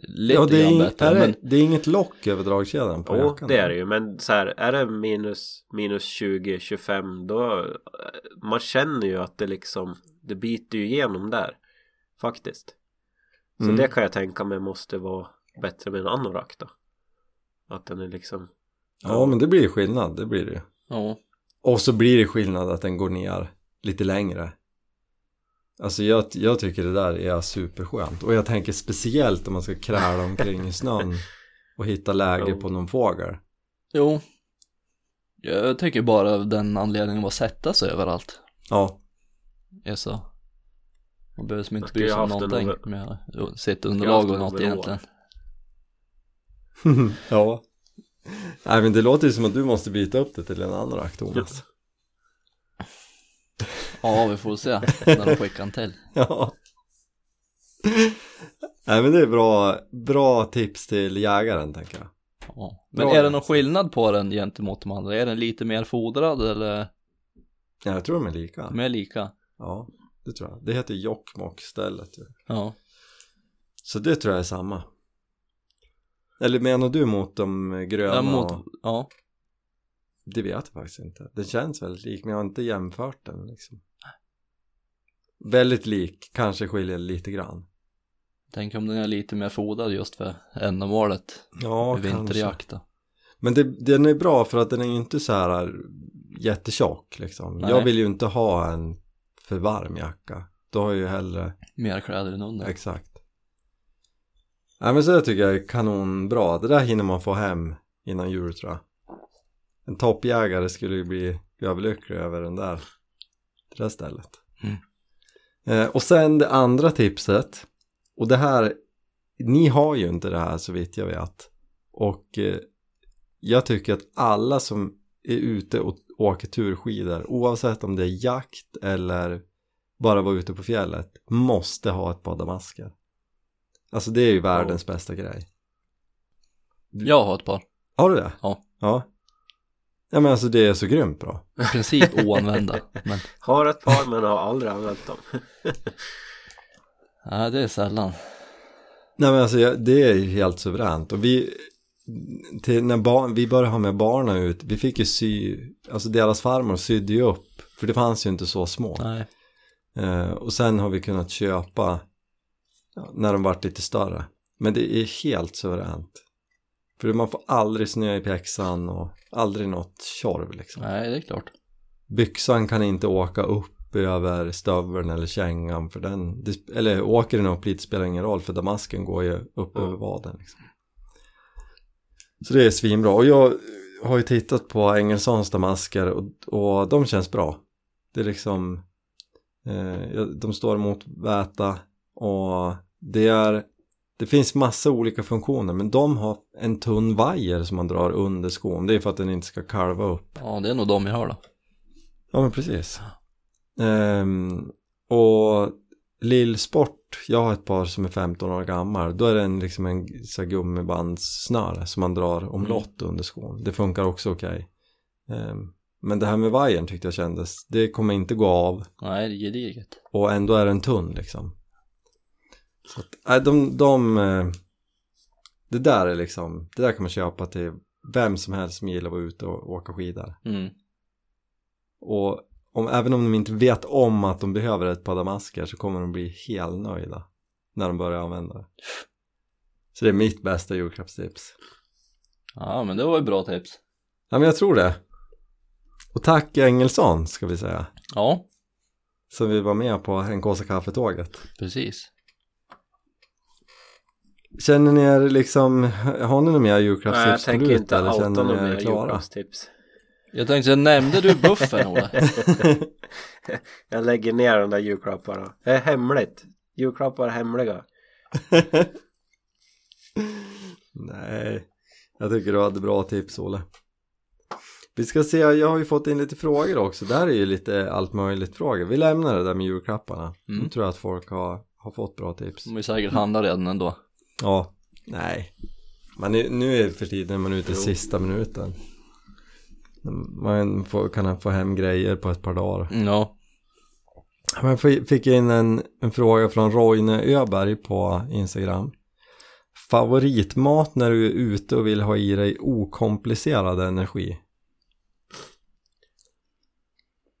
Speaker 3: lite
Speaker 1: ja, det är,
Speaker 3: grann bättre.
Speaker 1: är det,
Speaker 3: men
Speaker 1: det är inget lock över dragkedjan på
Speaker 2: Jo, det är det ju, men så här, är det minus, minus 20, 25 då, man känner ju att det liksom, det biter ju igenom där. Faktiskt. Så
Speaker 1: Mm.
Speaker 2: det kan jag tänka mig måste vara bättre med en anorak då. Att den är liksom
Speaker 1: Ja, men det blir skillnad, det blir det ju.
Speaker 3: ja,
Speaker 1: Och så blir det skillnad att den går ner lite längre. Alltså jag, jag tycker det där är superskönt. Och jag tänker speciellt om man ska kräla omkring i snön och hitta läge
Speaker 2: Jo.
Speaker 1: på någon fågel.
Speaker 3: jo. Jag tycker bara av den anledningen att sätta sig överallt.
Speaker 1: Ja,
Speaker 3: är så. Man behöver som inte bry sig om någonting
Speaker 2: over-
Speaker 3: med sitt underlag och något egentligen.
Speaker 1: ja. Nej men det låter ju som att du måste byta upp det till en annan rack Thomas.
Speaker 3: Ja, vi får se när de skickar en till.
Speaker 1: Ja. Nej men det är bra, bra tips till jägaren tänker jag.
Speaker 3: Ja. Men
Speaker 1: Bra
Speaker 3: är det någon skillnad på den gentemot de andra? Är den lite mer fodrad eller
Speaker 1: Ja, jag tror de är lika.
Speaker 3: de är lika?
Speaker 1: Ja, det tror jag. Det heter Jokkmokk stället ju.
Speaker 3: Ja.
Speaker 1: Så det tror jag är samma. Eller menar du mot de gröna?
Speaker 3: Ja, mot, ja.
Speaker 1: Det vet jag faktiskt inte. Det känns väldigt lik men jag har inte jämfört den liksom. Väldigt lik, kanske skiljer lite grann.
Speaker 3: Tänk om den är lite mer fodrad just för ändamålet
Speaker 1: Ja,
Speaker 3: vinterjakt då.
Speaker 1: Men det, den är bra för att den är ju inte så här jättetjock liksom.
Speaker 3: Nej.
Speaker 1: Jag vill ju inte ha en för varm jacka. Då har jag ju hellre,
Speaker 3: Mer kläder än under.
Speaker 1: exakt. Nej men så det tycker jag är kanonbra. Det där hinner man få hem innan jul tror jag. En toppjägare skulle ju bli överlycklig över den där, det där stället.
Speaker 3: Mm.
Speaker 1: Eh, och sen det andra tipset. Och det här, ni har ju inte det här så vitt jag vet. Och eh, jag tycker att alla som är ute och åker turskidor, oavsett om det är jakt eller bara vara ute på fjället, måste ha ett par damasker. Alltså det är ju världens bästa grej.
Speaker 3: Jag har ett par.
Speaker 1: Har du det?
Speaker 3: Ja.
Speaker 1: Ja. Ja men alltså det är så grymt bra.
Speaker 3: I princip oanvända. Men
Speaker 2: Har ett par men har aldrig använt dem.
Speaker 3: nej, det är sällan.
Speaker 1: Nej men alltså jag- det är ju helt suveränt och vi till när barn, vi började ha med barnen ut, vi fick ju sy, alltså deras farmor sydde ju upp, för det fanns ju inte så små.
Speaker 3: Nej.
Speaker 1: Eh, och sen har vi kunnat köpa ja, när de varit lite större. Men det är helt suveränt. För man får aldrig snö i pjäxan och aldrig något tjorv liksom.
Speaker 3: Nej, det är klart.
Speaker 1: Byxan kan inte åka upp över stöveln eller kängan för den, eller åker den upp lite spelar ingen roll för damasken går ju upp
Speaker 2: Mm.
Speaker 1: över vaden liksom. Så det är svinbra och jag har ju tittat på Engelsons damasker och, och de känns bra. Det är liksom, eh, de står emot väta och det är, det finns massa olika funktioner men de har en tunn vajer som man drar under skon. Det är för att den inte ska kalva upp.
Speaker 3: Ja, det är nog de jag har då.
Speaker 1: Ja men precis. Ehm, och Lillsport, jag har ett par som är 15 år gammal. Då är det en, liksom en så gummibandssnöre som man drar omlott under skon. Det funkar också okej. Ehm, men det här med vajern tyckte jag kändes, det kommer inte gå av
Speaker 3: Nej, det är gediget.
Speaker 1: och ändå är den tunn liksom. Så att, nej, de, de, eh, det där är liksom, det där kan man köpa till vem som helst som gillar att vara ute och åka skidor.
Speaker 3: Mm.
Speaker 1: Och om, även om de inte vet om att de behöver ett par damasker så kommer de bli helt nöjda när de börjar använda det. Så det är mitt bästa julklappstips.
Speaker 3: Ja, men det var ett bra tips.
Speaker 1: Ja men jag tror det. Och tack Engelsson ska vi säga.
Speaker 3: Ja,
Speaker 1: Som vi var med på NKs kaffetåget.
Speaker 3: precis.
Speaker 1: Känner ni er liksom, har ni några mer
Speaker 2: Nej jag
Speaker 1: julklappstips
Speaker 2: tänker inte
Speaker 1: eller
Speaker 2: outa
Speaker 1: känner ni
Speaker 2: några
Speaker 1: er
Speaker 2: mer
Speaker 1: klara?
Speaker 2: julklappstips.
Speaker 3: Jag tänkte, nämnde du buffen Olle?
Speaker 2: Jag lägger ner de där julklapparna. Det är hemligt. Julklappar är hemliga.
Speaker 1: Nej, jag tycker du hade bra tips Olle. Vi ska se, jag har ju fått in lite frågor också. Det här är ju lite allt möjligt frågor. Vi lämnar det där med julklapparna.
Speaker 3: Mm.
Speaker 1: Nu tror jag att folk har, har fått bra tips.
Speaker 3: De är säkert handlar redan ändå.
Speaker 1: Ja, nej. Men nu, nu är för tiden man är ute i sista minuten. Man får, kan få hem grejer på ett par dagar.
Speaker 3: Ja.
Speaker 1: Men jag fi- fick in en, en fråga från Roine Öberg på Instagram. Favoritmat när du är ute och vill ha i dig okomplicerad energi?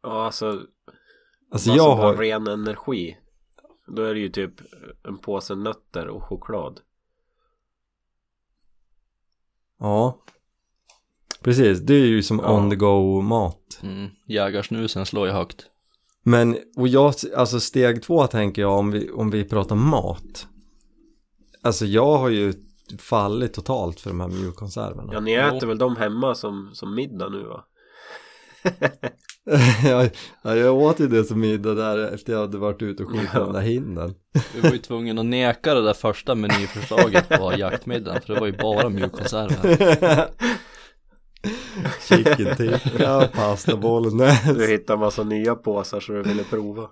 Speaker 2: Ja alltså,
Speaker 1: Alltså jag
Speaker 2: som
Speaker 1: har...
Speaker 2: har ren energi. Då är det ju typ en påse nötter och choklad.
Speaker 1: Ja. Precis, det är ju som
Speaker 2: Ja.
Speaker 1: on the go mat.
Speaker 3: Mm. Jägarsnusen slår ju högt.
Speaker 1: Men, och jag, alltså steg två tänker jag om vi, om vi pratar mat. Alltså jag har ju fallit totalt för de här mjukkonserverna.
Speaker 2: Ja ni
Speaker 3: Jo.
Speaker 2: äter väl dem hemma som, som middag nu va?
Speaker 1: Ja, ja, jag åt ju det som middag där efter jag hade varit ute och skjutit
Speaker 2: Ja.
Speaker 1: den där hinden.
Speaker 3: Vi var ju tvungna att neka det där första menyförslaget på jaktmiddagen för det var ju bara mjukkonserver.
Speaker 1: Chicken tikka, pasta
Speaker 2: Du hittar massa nya påsar så du ville prova.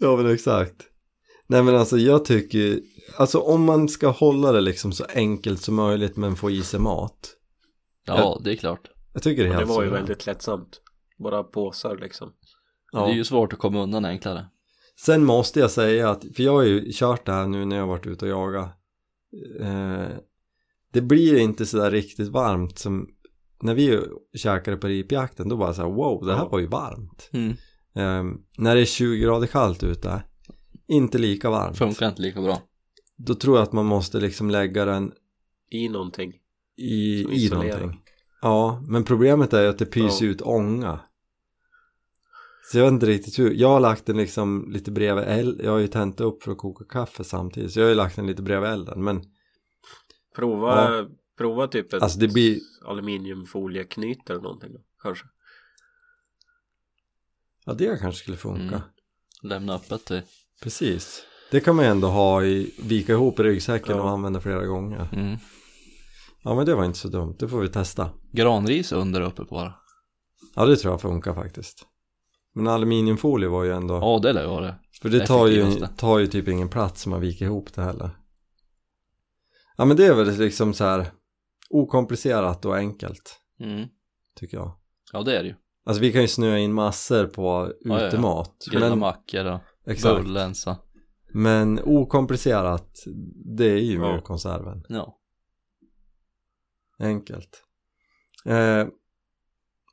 Speaker 1: Ja men exakt. Nej men alltså jag tycker, alltså om man ska hålla det liksom så enkelt som möjligt men få i sig mat.
Speaker 3: Ja, det är klart.
Speaker 1: Jag tycker det är
Speaker 2: Och
Speaker 1: helt
Speaker 2: det var ju väldigt lättsamt. Bara påsar liksom.
Speaker 1: Ja.
Speaker 3: Det är ju svårt att komma undan enklare.
Speaker 1: Sen måste jag säga att, för jag har ju kört det här nu när jag har varit ute och jagat. Eh, det blir inte sådär riktigt varmt som när vi käkade på ripjakten då bara så här wow det här
Speaker 2: Ja.
Speaker 1: var ju varmt.
Speaker 3: Mm.
Speaker 1: Eh, när det är 20 grader kallt ute, inte lika varmt.
Speaker 3: Funkar inte lika bra.
Speaker 1: Då tror jag att man måste liksom lägga den
Speaker 2: I någonting.
Speaker 1: i,
Speaker 2: Som
Speaker 1: i någonting. Ja, men problemet är ju att det pyser
Speaker 2: Ja.
Speaker 1: ut ånga. Så jag vet inte riktigt hur. Jag har lagt den liksom lite bredvid eld. Jag har ju tänt upp för att koka kaffe samtidigt. Så jag har ju lagt den lite bredvid elden. Men
Speaker 2: Prova, prova typ ett
Speaker 1: Alltså, det blir-
Speaker 2: aluminiumfolieknyt eller någonting då, kanske.
Speaker 1: ja, det kanske skulle funka.
Speaker 3: Mm. Lämna öppet till.
Speaker 1: Precis. Det kan man ju ändå ha i, vika ihop i ryggsäcken
Speaker 2: Ja.
Speaker 1: och använda flera gånger.
Speaker 3: Mm.
Speaker 1: Ja, men det var inte så dumt. Det får vi testa.
Speaker 3: Granris under uppe på bara.
Speaker 1: Ja, det tror jag funkar faktiskt. Men aluminiumfolie var ju ändå...
Speaker 3: Ja, det lär ju vara det.
Speaker 1: För det tar ju, tar ju typ ingen plats om man viker ihop det heller. Ja men det är väl liksom så här okomplicerat och enkelt
Speaker 3: Mm.
Speaker 1: tycker jag.
Speaker 3: Ja, det är det ju.
Speaker 1: Alltså vi kan ju snöa in massor på
Speaker 3: ja, ja.
Speaker 1: utemat.
Speaker 3: Grilla
Speaker 1: men,
Speaker 3: mackor och
Speaker 1: exakt.
Speaker 3: bullänsa.
Speaker 1: men okomplicerat, det är ju
Speaker 2: Ja.
Speaker 1: mjölkkonserven.
Speaker 3: Ja.
Speaker 1: Enkelt. Eh,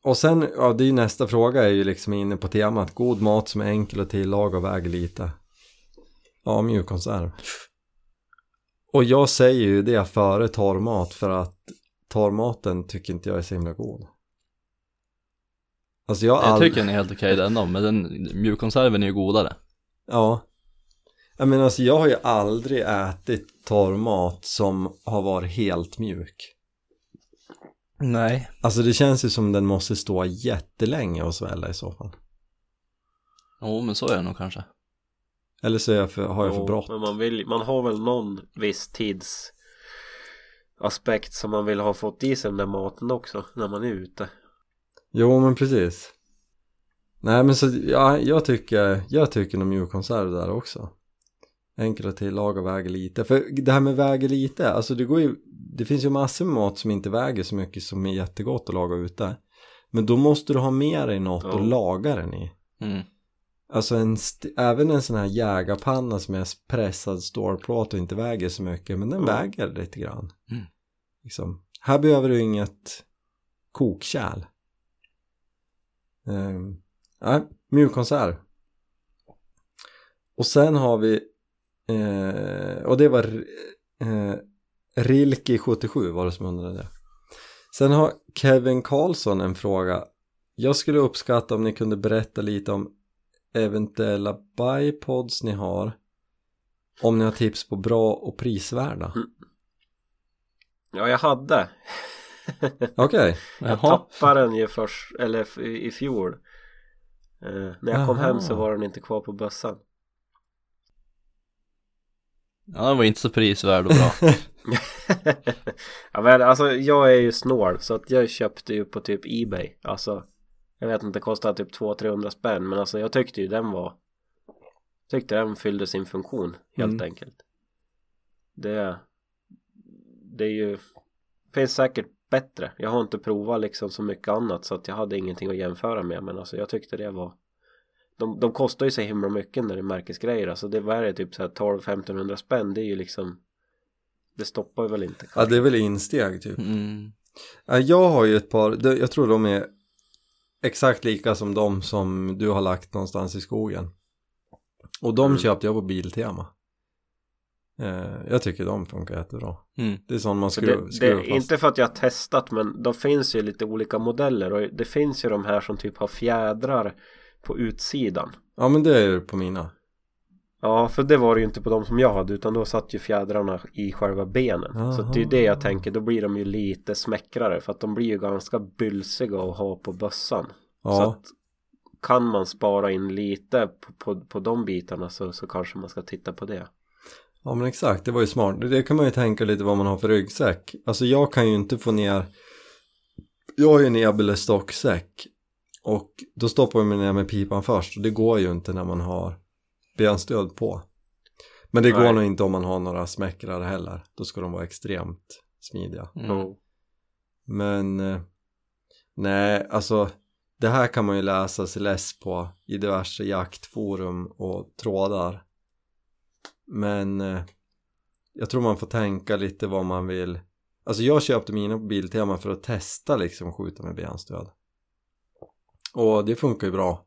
Speaker 1: och sen, ja det är ju nästa fråga är ju liksom inne på temat god mat som är enkel att tillaga och väger lite. Ja, mjukkonserv. Och jag säger ju det före torrmat för att torrmaten tycker inte jag är så himla god. Alltså jag
Speaker 3: Jag tycker den är helt okej den då, men den mjukkonserven är ju godare.
Speaker 1: Ja. Jag menar alltså jag har ju aldrig ätit torrmat som har varit helt mjuk.
Speaker 3: Nej.
Speaker 1: Alltså det känns ju som den måste stå jättelänge och svälla i så fall.
Speaker 3: Jo, men så är det nog kanske.
Speaker 1: Eller så är jag för, har jag för
Speaker 2: Jo,
Speaker 1: brått.
Speaker 2: Men man, vill, man har väl någon viss tids aspekt som man vill ha fått i sig den där maten också när man är ute.
Speaker 1: Jo men precis. Nej men så, ja, jag tycker, jag tycker nog mjukkonserv där också. Enkel att tillaga och väger lite. För det här med väger lite, alltså det går ju, det finns ju massor med mat som inte väger så mycket som är jättegott att laga ute. Men då måste du ha med dig något
Speaker 2: Ja.
Speaker 1: laga den i.
Speaker 3: Mm.
Speaker 1: Alltså en även en sån här jägarpanna som är pressad stålplåt och inte väger så mycket men den
Speaker 2: Ja.
Speaker 1: väger lite grann.
Speaker 3: Mm.
Speaker 1: Liksom. Här behöver du inget kokkärl. Um, nej, mjukkonserv. Och sen har vi eh, och det var eh, Rilke 77 var det som undrade det. Sen har Kevin Karlsson en fråga. Jag skulle uppskatta om ni kunde berätta lite om eventuella bipods ni har. Om ni har tips på bra och prisvärda.
Speaker 2: Ja, jag hade.
Speaker 1: Okej.
Speaker 2: Jag
Speaker 3: Jaha.
Speaker 2: tappade den ju först, eller i fjol. Eh, när jag kom
Speaker 1: Jaha.
Speaker 2: hem så var den inte kvar på bössan.
Speaker 3: Ja, den var inte så prisvärd och bra.
Speaker 2: ja, men alltså jag är ju snål så att jag köpte ju på typ Ebay. Alltså jag vet inte, det kostade typ 200-300 spänn men alltså jag tyckte ju den var tyckte den fyllde sin funktion helt
Speaker 1: Mm.
Speaker 2: enkelt. Det det är ju finns säkert bättre. Jag har inte provat liksom så mycket annat så att jag hade ingenting att jämföra med men alltså jag tyckte det var de, de kostar ju så himla mycket när det är märkesgrejer alltså det var det typ så här 12-1500 spänn det är ju liksom det stoppar ju väl inte
Speaker 1: Ja, det är väl insteg typ.
Speaker 3: Mm.
Speaker 1: Ja, Jag har ju ett par, jag tror de är exakt lika som de som du har lagt någonstans i skogen. Och de
Speaker 2: Mm.
Speaker 1: köpte jag på Biltema. Eh, jag tycker de funkar jättebra.
Speaker 3: Mm.
Speaker 1: Det är sånt man
Speaker 2: Så
Speaker 1: skruvar,
Speaker 2: det,
Speaker 1: skruvar fast.
Speaker 2: inte för att jag har testat men de finns ju lite olika modeller och det finns ju de här som typ har fjädrar på utsidan.
Speaker 1: Ja men det är ju på mina.
Speaker 2: Ja för det var det ju inte på de som jag hade utan då satt ju fjädrarna i själva benen. Så det är ju det jag tänker, då blir de ju lite smäckrare för att de blir ju ganska bylsiga att ha på bössan. Så
Speaker 1: Ja,
Speaker 2: att kan man spara in lite på, på, på de bitarna så, så kanske man ska titta på det.
Speaker 1: ja men exakt, det var ju smart. Det kan man ju tänka lite vad man har för ryggsäck. Alltså jag kan ju inte få ner, jag har ju en Ebele stocksäck. Och då stoppar mig ner med pipan först och det går ju inte när man har benstöd på. Men det går
Speaker 2: Nej.
Speaker 1: nog inte om man har några smäckrare heller. Då ska de vara extremt smidiga.
Speaker 3: Mm.
Speaker 2: Mm.
Speaker 1: Men eh, nej, alltså det här kan man ju läsa sig less på i diverse jaktforum och trådar. Men eh, jag tror man får tänka lite vad man vill. Alltså jag köpte mina på Biltema för att testa liksom skjuta med benstöd. Och det funkar ju bra.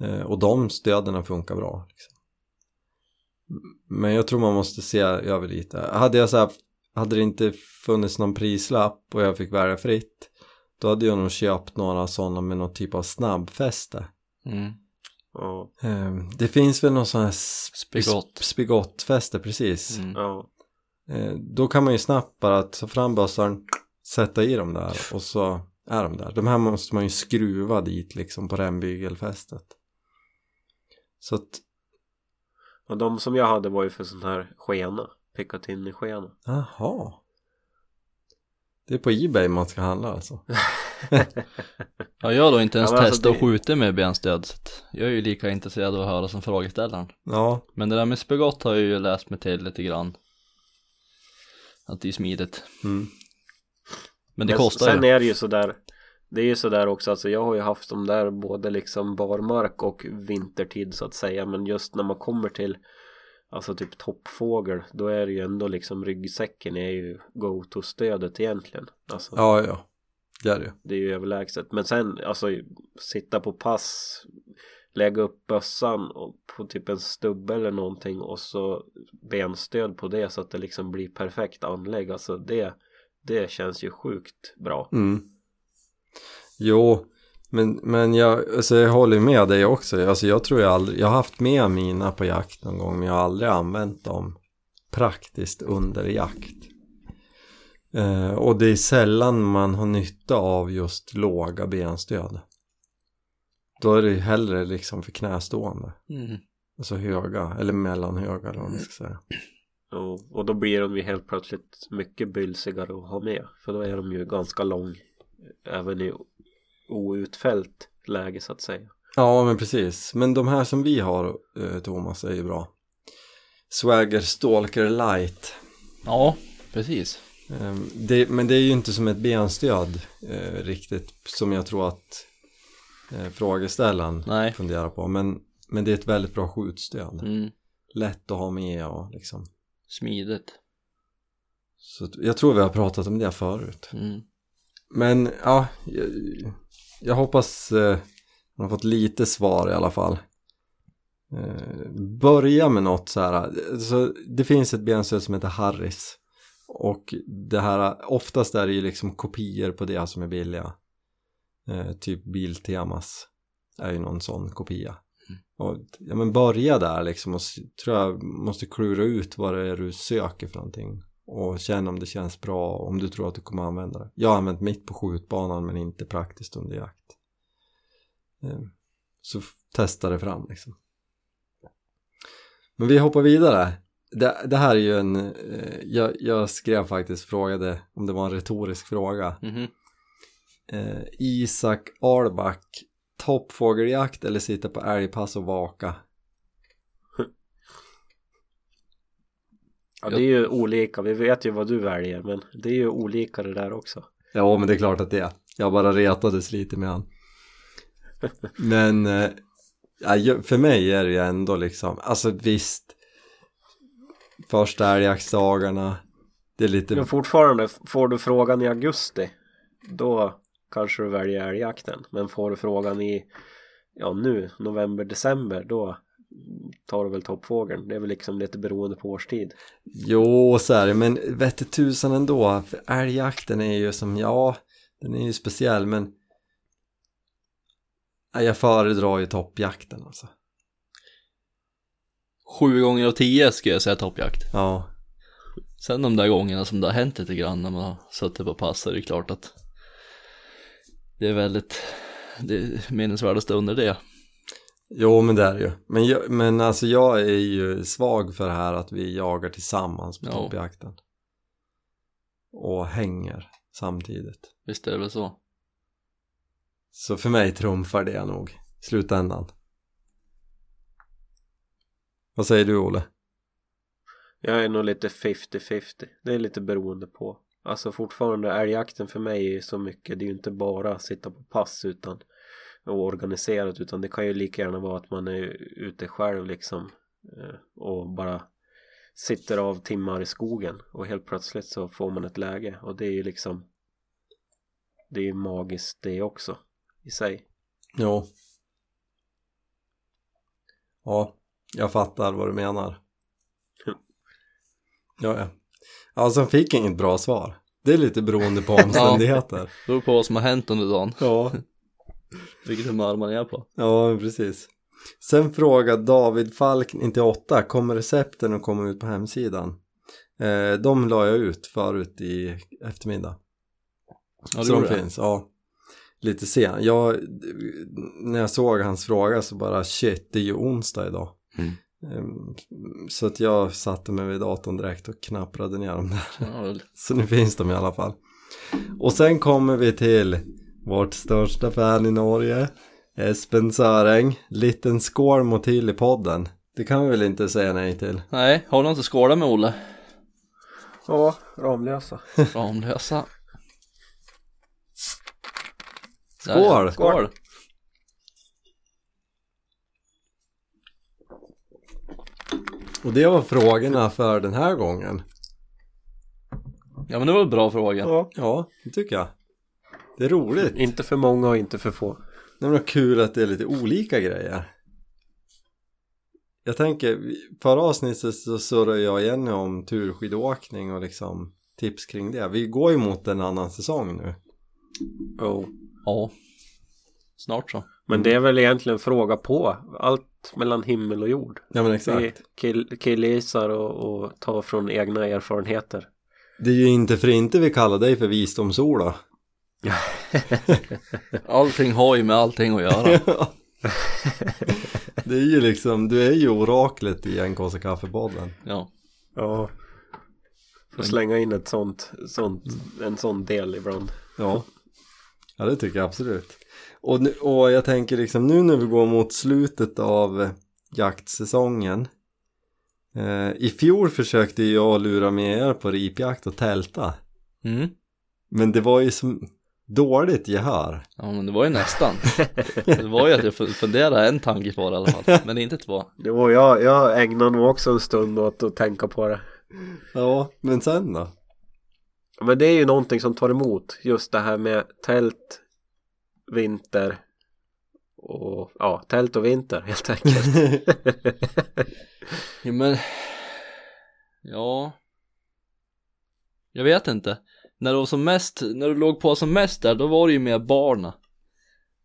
Speaker 1: Eh, och de stöden funkar bra. Liksom. Men jag tror man måste se över lite. Hade jag så här, hade det inte funnits någon prislapp och jag fick välja fritt då hade jag nog köpt några sådana med någon typ av snabbfäste.
Speaker 3: Mm.
Speaker 1: Eh, det finns väl någon sån här sp-
Speaker 3: Spigott.
Speaker 1: sp- spigottfäste precis.
Speaker 3: Mm.
Speaker 1: Eh, då kan man ju snabbt bara ta fram bössan, sätta i dem där och så är de där. De här måste man ju skruva dit liksom på rembygelfästet. Så att,
Speaker 2: Och de som jag hade var ju för sån här skena. Picatinny skena.
Speaker 1: jaha. Det är på Ebay man ska handla alltså.
Speaker 3: Ja, jag har då inte ens
Speaker 2: Ja, alltså
Speaker 3: testat att
Speaker 2: det-
Speaker 3: skjuta med benstöd så jag är ju lika intresserad av att höra som frågeställaren.
Speaker 1: Ja,
Speaker 3: Men det där med spegott har jag ju läst mig till lite grann. Att det är smidigt.
Speaker 1: mm.
Speaker 3: Men det
Speaker 2: Men
Speaker 3: kostar
Speaker 2: Sen
Speaker 3: ju.
Speaker 2: är det ju sådär Det är ju sådär också alltså jag har ju haft dem där både liksom barmark och vintertid så att säga men just när man kommer till Alltså typ toppfågel då är det ju ändå liksom ryggsäcken är ju go-to-stödet egentligen Alltså
Speaker 1: ja, ja. Det är det ju.
Speaker 2: det är ju överlägset men sen alltså sitta på pass Lägga upp bössan och på typ en stubbe eller någonting och så benstöd på det så att det liksom blir perfekt anlägg alltså det Det känns ju sjukt bra
Speaker 1: Mm. Jo, men, men jag, alltså jag håller med dig också. Alltså jag tror jag aldrig, jag har haft med mina på jakt någon gång men jag har aldrig använt dem praktiskt under jakt. Eh, och det är sällan man har nytta av just låga benstöd. Då är det hellre liksom för knästående.
Speaker 3: Mm.
Speaker 1: Alltså höga, eller mellanhöga eller vad man ska säga.
Speaker 2: Och, och då blir de ju helt plötsligt mycket bylsigare att ha med. För då är de ju ganska lång även i outfällt läge så att säga.
Speaker 1: Ja men precis, men de här som vi har eh, Thomas är ju bra. Swagger Stalker Light.
Speaker 3: Ja, precis.
Speaker 1: Ehm, Det, men det är ju inte som ett benstöd eh, riktigt som jag tror att eh, frågeställaren
Speaker 3: Nej.
Speaker 1: funderar på. Men, men det är ett väldigt bra skjutstöd.
Speaker 3: Mm.
Speaker 1: Lätt att ha med och liksom.
Speaker 3: Smidigt.
Speaker 1: Så jag tror vi har pratat om det förut.
Speaker 3: Mm.
Speaker 1: Men ja, jag, jag hoppas eh, man har fått lite svar i alla fall. Eh, börja med något så här. Så det finns ett benstöd som heter Harris. Och det här, oftast är det ju liksom kopior på det som är billiga. Eh, typ Biltemas är ju någon sån kopia. Och, ja men börja där liksom och tror jag måste klura ut vad det är du söker för någonting. Och känna om det känns bra, om du tror att du kommer använda det. Jag har använt mitt på skjutbanan men inte praktiskt under jakt. Eh, Så testa det fram liksom. Men vi hoppar vidare det, det här är ju en, eh, jag, jag skrev faktiskt, frågade om det var en retorisk fråga.
Speaker 3: Mhm.
Speaker 1: Eh, Isak Ahlback, toppfågeljakt eller sitta på älgpass och vaka?
Speaker 2: Ja, det är ju olika. Vi vet ju vad du väljer, men det är ju olika det där också.
Speaker 1: Ja, men det är klart att det är. Jag bara retades lite med han. Men eh, ja, för mig är det ju ändå liksom, alltså visst, första älgjaktsdagarna, det är lite,
Speaker 2: Men fortfarande, får du frågan i augusti, då kanske du väljer älgjakten. Men får du frågan i, ja nu, november, december, då tar du väl toppfågeln. Det är väl liksom lite beroende på årstid.
Speaker 1: jo så är det, men vette tusan ändå, för älgjakten är ju som, ja, den är ju speciell, men ja, jag föredrar ju toppjakten alltså.
Speaker 3: Sju gånger av tio skulle jag säga toppjakt.
Speaker 1: Ja,
Speaker 3: Sen de där gångerna som det har hänt lite grann när man har suttit på pass så är det klart att det är väldigt det är minnesvärda stunder det.
Speaker 1: Jo men det är det ju. Men, jag, men alltså jag är ju svag för det här att vi jagar tillsammans på
Speaker 3: Ja.
Speaker 1: toppjakten. Och hänger samtidigt.
Speaker 3: Visst är det väl så.
Speaker 1: Så för mig trumfar det nog i slutändan. Vad säger du Olle?
Speaker 2: Jag är nog lite 50-50. Det är lite beroende på. Alltså fortfarande älgjakten för mig är ju så mycket. Det är ju inte bara sitta på pass utan och organiserat utan det kan ju lika gärna vara att man är ute själv liksom eh, och bara sitter av timmar i skogen och helt plötsligt så får man ett läge och det är ju liksom det är ju magiskt det också i sig.
Speaker 1: Jo. Ja, jag fattar vad du menar. Ja, ja. Ja, sen fick jag inget bra svar. Det är lite beroende på omständigheter.
Speaker 3: Beror på vad som har hänt under dagen.
Speaker 1: ja.
Speaker 3: Vilket humör man är på.
Speaker 1: Ja, precis. Sen frågar David Falk 98, kommer recepten att komma ut på hemsidan? Eh, de la jag ut förut i eftermiddag.
Speaker 3: Ja, det
Speaker 1: så de
Speaker 3: det.
Speaker 1: finns, ja. Lite sen. Jag, när jag såg hans fråga så bara shit, det är ju onsdag idag.
Speaker 3: Mm.
Speaker 1: Ehm, Så att jag satte mig vid datorn direkt och knapprade ner dem där. Så nu finns de i alla fall. Och sen kommer vi till vårt största fan i Norge. Espen Söräng. Liten skål mot till i podden. Det kan vi väl inte säga nej till.
Speaker 3: Nej, har du inte skålat med Olle?
Speaker 2: Ja, Ramlösa.
Speaker 3: Ramlösa.
Speaker 1: Skål!
Speaker 3: Skål!
Speaker 1: Och det var frågorna för den här gången.
Speaker 3: Ja men det var en bra fråga.
Speaker 2: Ja.
Speaker 1: Ja, det tycker jag. Det är roligt.
Speaker 2: Inte för många och inte för få.
Speaker 1: Det är kul att det är lite olika grejer. Jag tänker, förra avsnittet så surrade jag igen om turskidåkning och liksom tips kring det. Vi går ju mot en annan säsong nu.
Speaker 2: Oh.
Speaker 3: Ja. Snart så.
Speaker 2: Men det är väl egentligen fråga på. Allt mellan himmel och jord.
Speaker 1: Ja men exakt.
Speaker 2: kill, killgissar och, och tar från egna erfarenheter.
Speaker 1: Det är ju inte för inte vi kallar dig för visdomsola.
Speaker 3: Allting har ju med allting att göra.
Speaker 1: det är ju liksom, du är ju oraklet i NKC kaffepodden.
Speaker 3: Ja.
Speaker 2: Ja. Får slänga in ett sånt, sånt, en sån del ibland.
Speaker 1: Ja. Ja det tycker jag absolut. Och, nu, och jag tänker liksom nu när vi går mot slutet av jaktsäsongen. Eh, I fjol försökte jag lura med er på ripjakt och tälta.
Speaker 3: Mm.
Speaker 1: Men det var ju som dåligt gehör.
Speaker 3: Ja men det var ju nästan. Det var ju att jag fu- funderade en tanke på det i alla fall. Men inte två.
Speaker 2: Det var jag, jag ägnar nog också en stund åt att tänka på det.
Speaker 1: Ja, men sen då?
Speaker 2: Men det är ju någonting som tar emot. Just det här med tält, vinter och ja, tält och vinter helt enkelt.
Speaker 3: Ja men. Ja. Jag vet inte. När du var som mest, när du låg på som mest där, då var det ju med barna.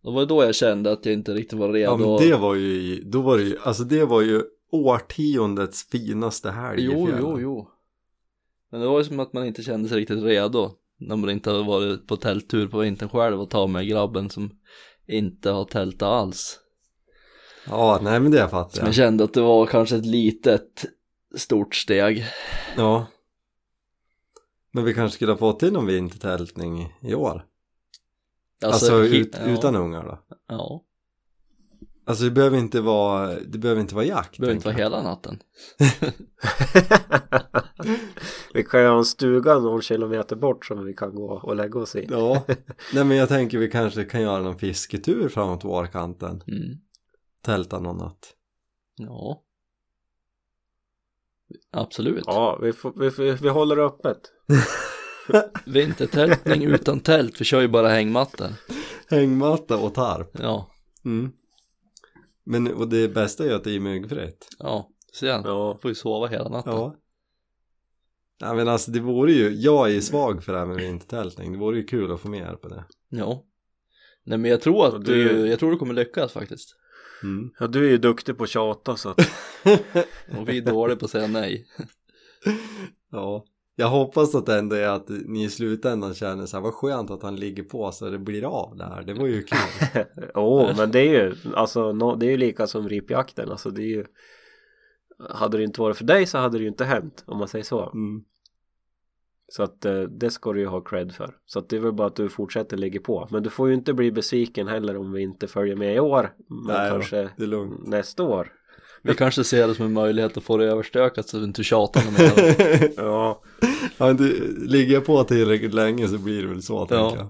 Speaker 3: Det var då jag kände att jag inte riktigt var redo.
Speaker 1: Ja men det var ju, då var det ju, alltså det var ju årtiondets finaste helg i
Speaker 3: Jo, jo, jo. Men det var ju som att man inte kände sig riktigt redo. När man inte hade varit på tälttur på vintern själv och ta med grabben som inte har tältat alls.
Speaker 1: Ja, nej men det fattar
Speaker 3: jag
Speaker 1: jag.
Speaker 3: kände att det var kanske ett litet stort steg.
Speaker 1: Ja. Men vi kanske skulle ha fått till någon vintertältning i- i år. Alltså,
Speaker 3: hi-
Speaker 1: ut,
Speaker 3: ja,
Speaker 1: utan ungar då.
Speaker 3: Ja,
Speaker 1: Alltså det behöver inte vara, det behöver inte vara jakt.
Speaker 3: det behöver inte vara hela natten.
Speaker 2: vi kan ju ha en stuga någon kilometer bort som vi kan gå och lägga oss i.
Speaker 1: Ja, nej men jag tänker vi kanske kan göra någon fisketur framåt vårkanten.
Speaker 3: Mm.
Speaker 1: Tälta någon natt.
Speaker 3: Ja. Absolut.
Speaker 2: Ja, vi, får, vi, vi, vi håller det öppet.
Speaker 3: Vintertältning utan tält, vi kör ju bara hängmattor.
Speaker 1: Hängmatta och tarp.
Speaker 3: Ja,
Speaker 1: Mm. Men och det bästa är ju att det är myggfritt.
Speaker 3: ja, ser jag.
Speaker 2: Ja,
Speaker 3: Får ju sova hela natten.
Speaker 1: Ja. Ja men alltså det vore ju, jag är ju svag för det här med vintertältning. Det vore ju kul att få med er på det.
Speaker 3: Ja. Nej men jag tror att
Speaker 2: du-
Speaker 3: du, jag tror du kommer lyckas faktiskt.
Speaker 1: Mm.
Speaker 2: ja du är ju duktig på att tjata så att
Speaker 3: Och vi är dåliga på att säga nej.
Speaker 1: Ja. Jag hoppas att det ändå är att ni i slutändan känner så här, vad skönt att han ligger på så det blir av det här. Det var ju kul.
Speaker 2: Jo, men det är ju alltså no, det är ju lika som ripjakten alltså det är ju Hade det inte varit för dig så hade det ju inte hänt om man säger så
Speaker 1: Mm.
Speaker 2: Så att eh, det ska du ju ha cred för Så att det är väl bara att du fortsätter ligga på Men du får ju inte bli besviken heller om vi inte följer med i år Men
Speaker 1: Nej
Speaker 2: kanske nästa år
Speaker 3: Vi kanske ser det som en möjlighet att få det överstökat så du inte tjatar mer.
Speaker 2: Ja,
Speaker 1: Ja, det, ligger jag på tillräckligt länge så blir det väl så
Speaker 3: Ja.
Speaker 1: tänker jag.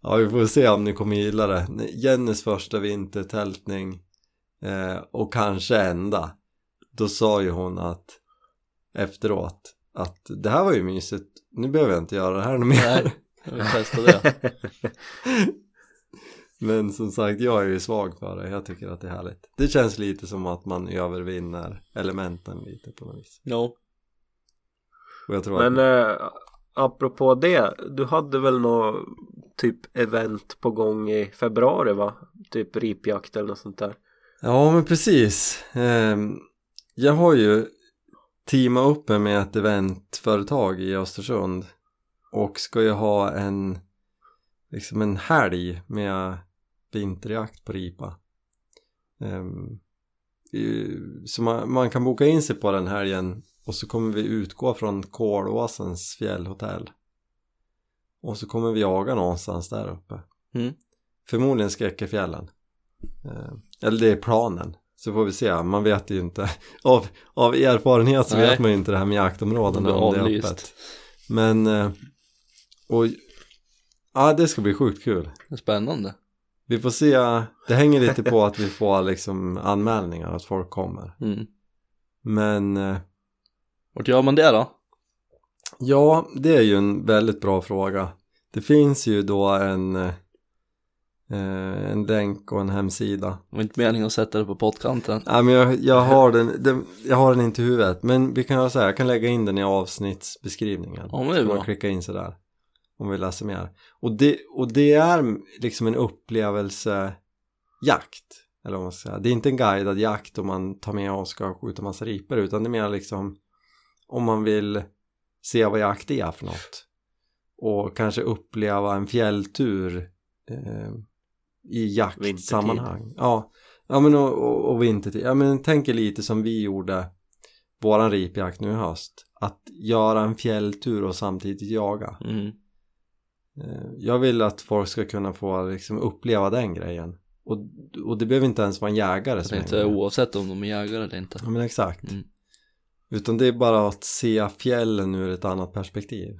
Speaker 1: Ja, vi får se om ni kommer gilla det. Jennys första vintertältning eh, och kanske enda. Då sa ju hon att efteråt att det här var ju mysigt. Nu behöver jag inte göra det här något mer.
Speaker 3: Nej, jag vill testa det.
Speaker 1: Men som sagt, jag är ju svag för det. Jag tycker att det är härligt. Det känns lite som att man övervinner elementen lite på något vis.
Speaker 3: Ja,
Speaker 1: Och jag tror
Speaker 2: men
Speaker 1: att...
Speaker 2: eh, apropå det Du hade väl något typ event på gång i februari va? Typ ripjakt eller något sånt där
Speaker 1: Ja men precis. Ehm, jag har ju teamat upp mig med ett eventföretag i Östersund och ska ju ha en liksom en helg med vinterjakt på ripa. Ehm, så man, man kan boka in sig på den helgen och så kommer vi utgå från Kolåsens fjällhotell. Och så kommer vi jaga någonstans där uppe.
Speaker 3: Mm.
Speaker 1: Förmodligen Skäckefjällen. Eh, eller det är planen. Så får vi se, man vet ju inte. Av, av erfarenhet så
Speaker 3: Nej.
Speaker 1: vet man ju inte det här med jaktområdena om det är öppet. Men, eh, och ja det ska bli sjukt kul.
Speaker 3: det är spännande.
Speaker 1: Vi får se, det hänger lite på att vi får liksom anmälningar, att folk kommer.
Speaker 3: Mm.
Speaker 1: Men eh,
Speaker 3: Vart gör man det då?
Speaker 1: ja, det är ju en väldigt bra fråga. Det finns ju då en, eh, en länk och en hemsida
Speaker 3: Det var inte meningen att sätta det på pottkanten.
Speaker 1: Nej men jag, jag, har den, den, jag har den inte i huvudet men vi kan göra så här, jag kan lägga in den i avsnittsbeskrivningen
Speaker 3: Ja, men det är
Speaker 1: Så man
Speaker 3: bra.
Speaker 1: klicka in sig där om vi läser mer. Och det, och det är liksom en upplevelsejakt eller vad man ska säga, det är inte en guidad jakt om man tar med och ska skjuta massa ripor utan det är mer liksom om man vill se vad jakt är för något. Och kanske uppleva en fjälltur eh, i jaktsammanhang. Ja, ja men och, och, och vintertid. Ja men tänk er lite som vi gjorde våran ripjakt nu i höst. Att göra en fjälltur och samtidigt jaga.
Speaker 3: Mm.
Speaker 1: Eh, jag vill att folk ska kunna få liksom uppleva den grejen och, och det behöver inte ens vara en jägare som med.
Speaker 3: oavsett om de är jägare eller inte.
Speaker 1: Ja men exakt.
Speaker 3: Mm.
Speaker 1: Utan det är bara att se fjällen ur ett annat perspektiv.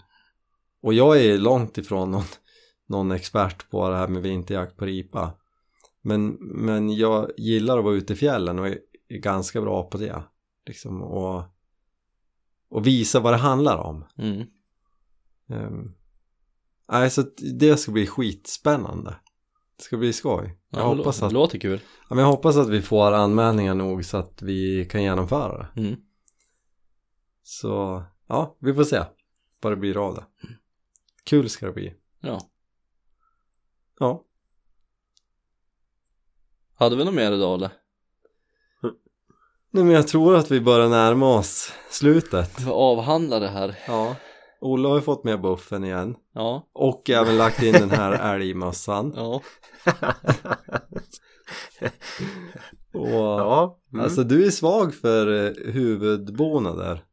Speaker 1: Och jag är långt ifrån någon, någon expert på det här med vinterjakt på ripa. Men, men jag gillar att vara ute i fjällen och är, är ganska bra på det. Liksom och, och visa vad det handlar om.
Speaker 3: Mm.
Speaker 1: Um, nej, så det ska bli skitspännande. Det ska bli skoj. Jag,
Speaker 3: Ja,
Speaker 1: hoppas att,
Speaker 3: det låter kul.
Speaker 1: ja, men jag hoppas att vi får anmälningar nog så att vi kan genomföra det.
Speaker 3: Mm.
Speaker 1: Så ja, vi får se vad det blir av det. Kul ska det bli.
Speaker 3: Ja.
Speaker 1: Ja,
Speaker 3: Hade vi något mer idag eller?
Speaker 1: Nej, men jag tror att vi börjar närma oss slutet.
Speaker 3: Vi avhandlar det här.
Speaker 1: Ja. Ola har ju fått med buffen igen.
Speaker 3: Ja.
Speaker 1: Och även lagt in den här älgmössan.
Speaker 3: Ja.
Speaker 1: Och,
Speaker 2: Ja, mm.
Speaker 1: Alltså du är svag för eh, huvudbonader.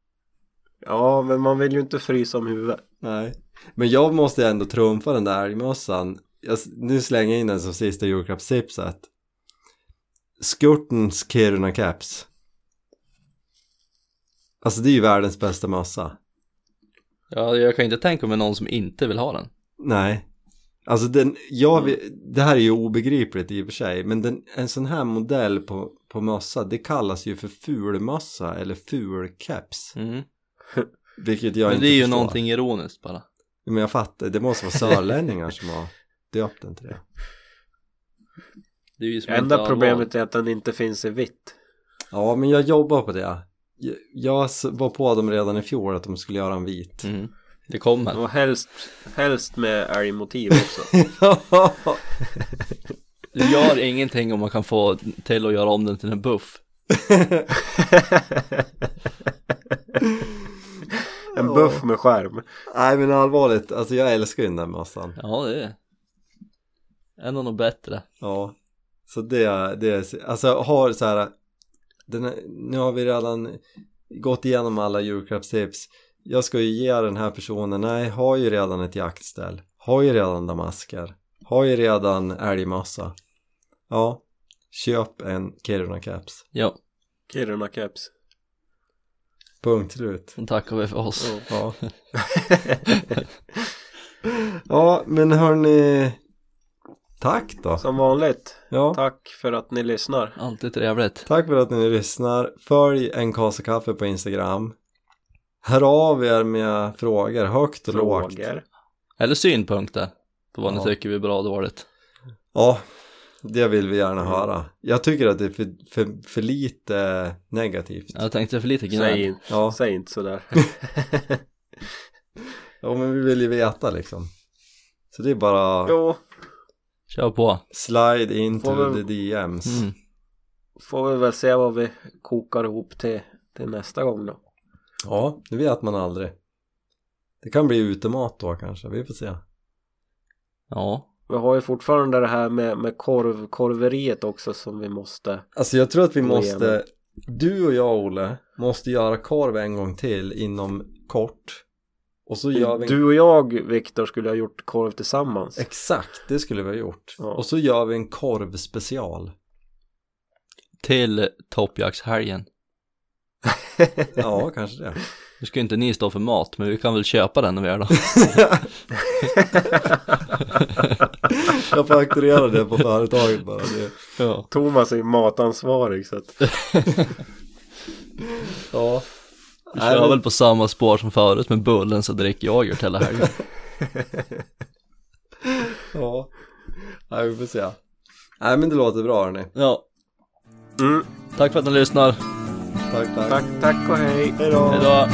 Speaker 2: ja, men man vill ju inte frysa om huvudet.
Speaker 1: Nej. Men jag måste ändå trumfa den där älgmössan. Jag, nu slänger jag in den som sista julklappstipset. Skurtens Kiruna Caps. Alltså det är ju världens bästa mössa.
Speaker 3: Ja, jag kan inte tänka mig någon som inte vill ha den.
Speaker 1: Nej. Alltså den, jag, vet- det här är ju obegripligt i och för sig. Men den, en sån här modell på, på mössa, det kallas ju för fulmössa eller fulkeps.
Speaker 3: Mm.
Speaker 1: Vilket jag
Speaker 3: Men
Speaker 1: inte
Speaker 3: det är ju
Speaker 1: förstår.
Speaker 3: någonting ironiskt bara.
Speaker 1: Men jag fattar, det måste vara sörlänningar som har döpt den till det.
Speaker 3: Det är ju som inte
Speaker 2: Enda problemet är att den inte finns i vitt.
Speaker 1: Ja, men jag jobbar på det. Jag, var på dem redan i fjol att de skulle göra en vit.
Speaker 3: Mm. Det kommer.
Speaker 2: Och helst, helst med älgmotiv också.
Speaker 3: Du gör ingenting om man kan få till att göra om den till en buff.
Speaker 2: En buff med skärm.
Speaker 1: Nej men allvarligt, alltså jag älskar ju den där mössan.
Speaker 3: Ja, det är en av de bättre.
Speaker 1: Ja. Så det, det är, alltså har så här, den nu har vi redan gått igenom alla julklappstips. Jag ska ju ge den här personen, nej, har ju redan ett jaktställ. Har ju redan damasker. Har ju redan älgmössa. Ja, köp en Kiruna Caps.
Speaker 3: Ja,
Speaker 2: Kiruna Caps.
Speaker 1: Punkt slut.
Speaker 3: då tackar vi för oss.
Speaker 1: Ja. ja, men hörni. Tack då.
Speaker 2: Som vanligt.
Speaker 1: Ja,
Speaker 2: Tack för att ni lyssnar.
Speaker 3: Alltid trevligt.
Speaker 1: tack för att ni lyssnar. Följ en kasa kaffe på Instagram. Hör av er med frågor, högt och lågt.
Speaker 2: Frågor.
Speaker 3: Eller synpunkter på vad
Speaker 1: Ja.
Speaker 3: ni tycker vi är bra och dåligt.
Speaker 1: Ja, det vill vi gärna höra. Jag tycker att det är för, för, för lite negativt.
Speaker 3: Jag tänkte för lite
Speaker 2: Säg,
Speaker 3: gnäll.
Speaker 2: inte-
Speaker 1: Ja.
Speaker 2: säg inte sådär.
Speaker 1: Ja, men vi vill ju veta liksom. Så det är bara
Speaker 2: jo,
Speaker 3: Kör på.
Speaker 1: slide into
Speaker 2: Får vi-
Speaker 1: the DMs.
Speaker 3: Mm.
Speaker 2: får vi väl se vad vi kokar ihop till, till nästa gång då.
Speaker 1: Ja, det vet man aldrig. Det kan bli utemat då kanske, vi får se.
Speaker 3: Ja.
Speaker 2: Vi har ju fortfarande det här med, med korv, korveriet också som vi måste
Speaker 1: Alltså jag tror att vi
Speaker 2: Gå
Speaker 1: måste, du och jag Olle, måste göra korv en gång till inom kort. Och så gör vi en...
Speaker 2: Du och jag, Viktor, skulle ha gjort korv tillsammans.
Speaker 1: Exakt, det skulle vi ha gjort.
Speaker 2: Ja.
Speaker 1: Och så gör vi en korvspecial.
Speaker 3: Till toppjaktshelgen.
Speaker 1: Ja, kanske det.
Speaker 3: Nu ska inte ni stå för mat, men vi kan väl köpa den när vi är då.
Speaker 1: jag fakturerar det på företaget bara. Det.
Speaker 3: Ja.
Speaker 2: Thomas är ju matansvarig så att
Speaker 1: Ja.
Speaker 3: Vi kör väl på samma spår som förut med bullen så dricker yoghurt hela helgen.
Speaker 1: Ja. Nej, vi får se. Nej, men det låter bra hörni.
Speaker 3: Ja.
Speaker 2: mm,
Speaker 3: Tack för att ni lyssnar.
Speaker 1: Tack, tack.
Speaker 2: tack, tack och hej.
Speaker 1: Hej då.
Speaker 3: Hejdå.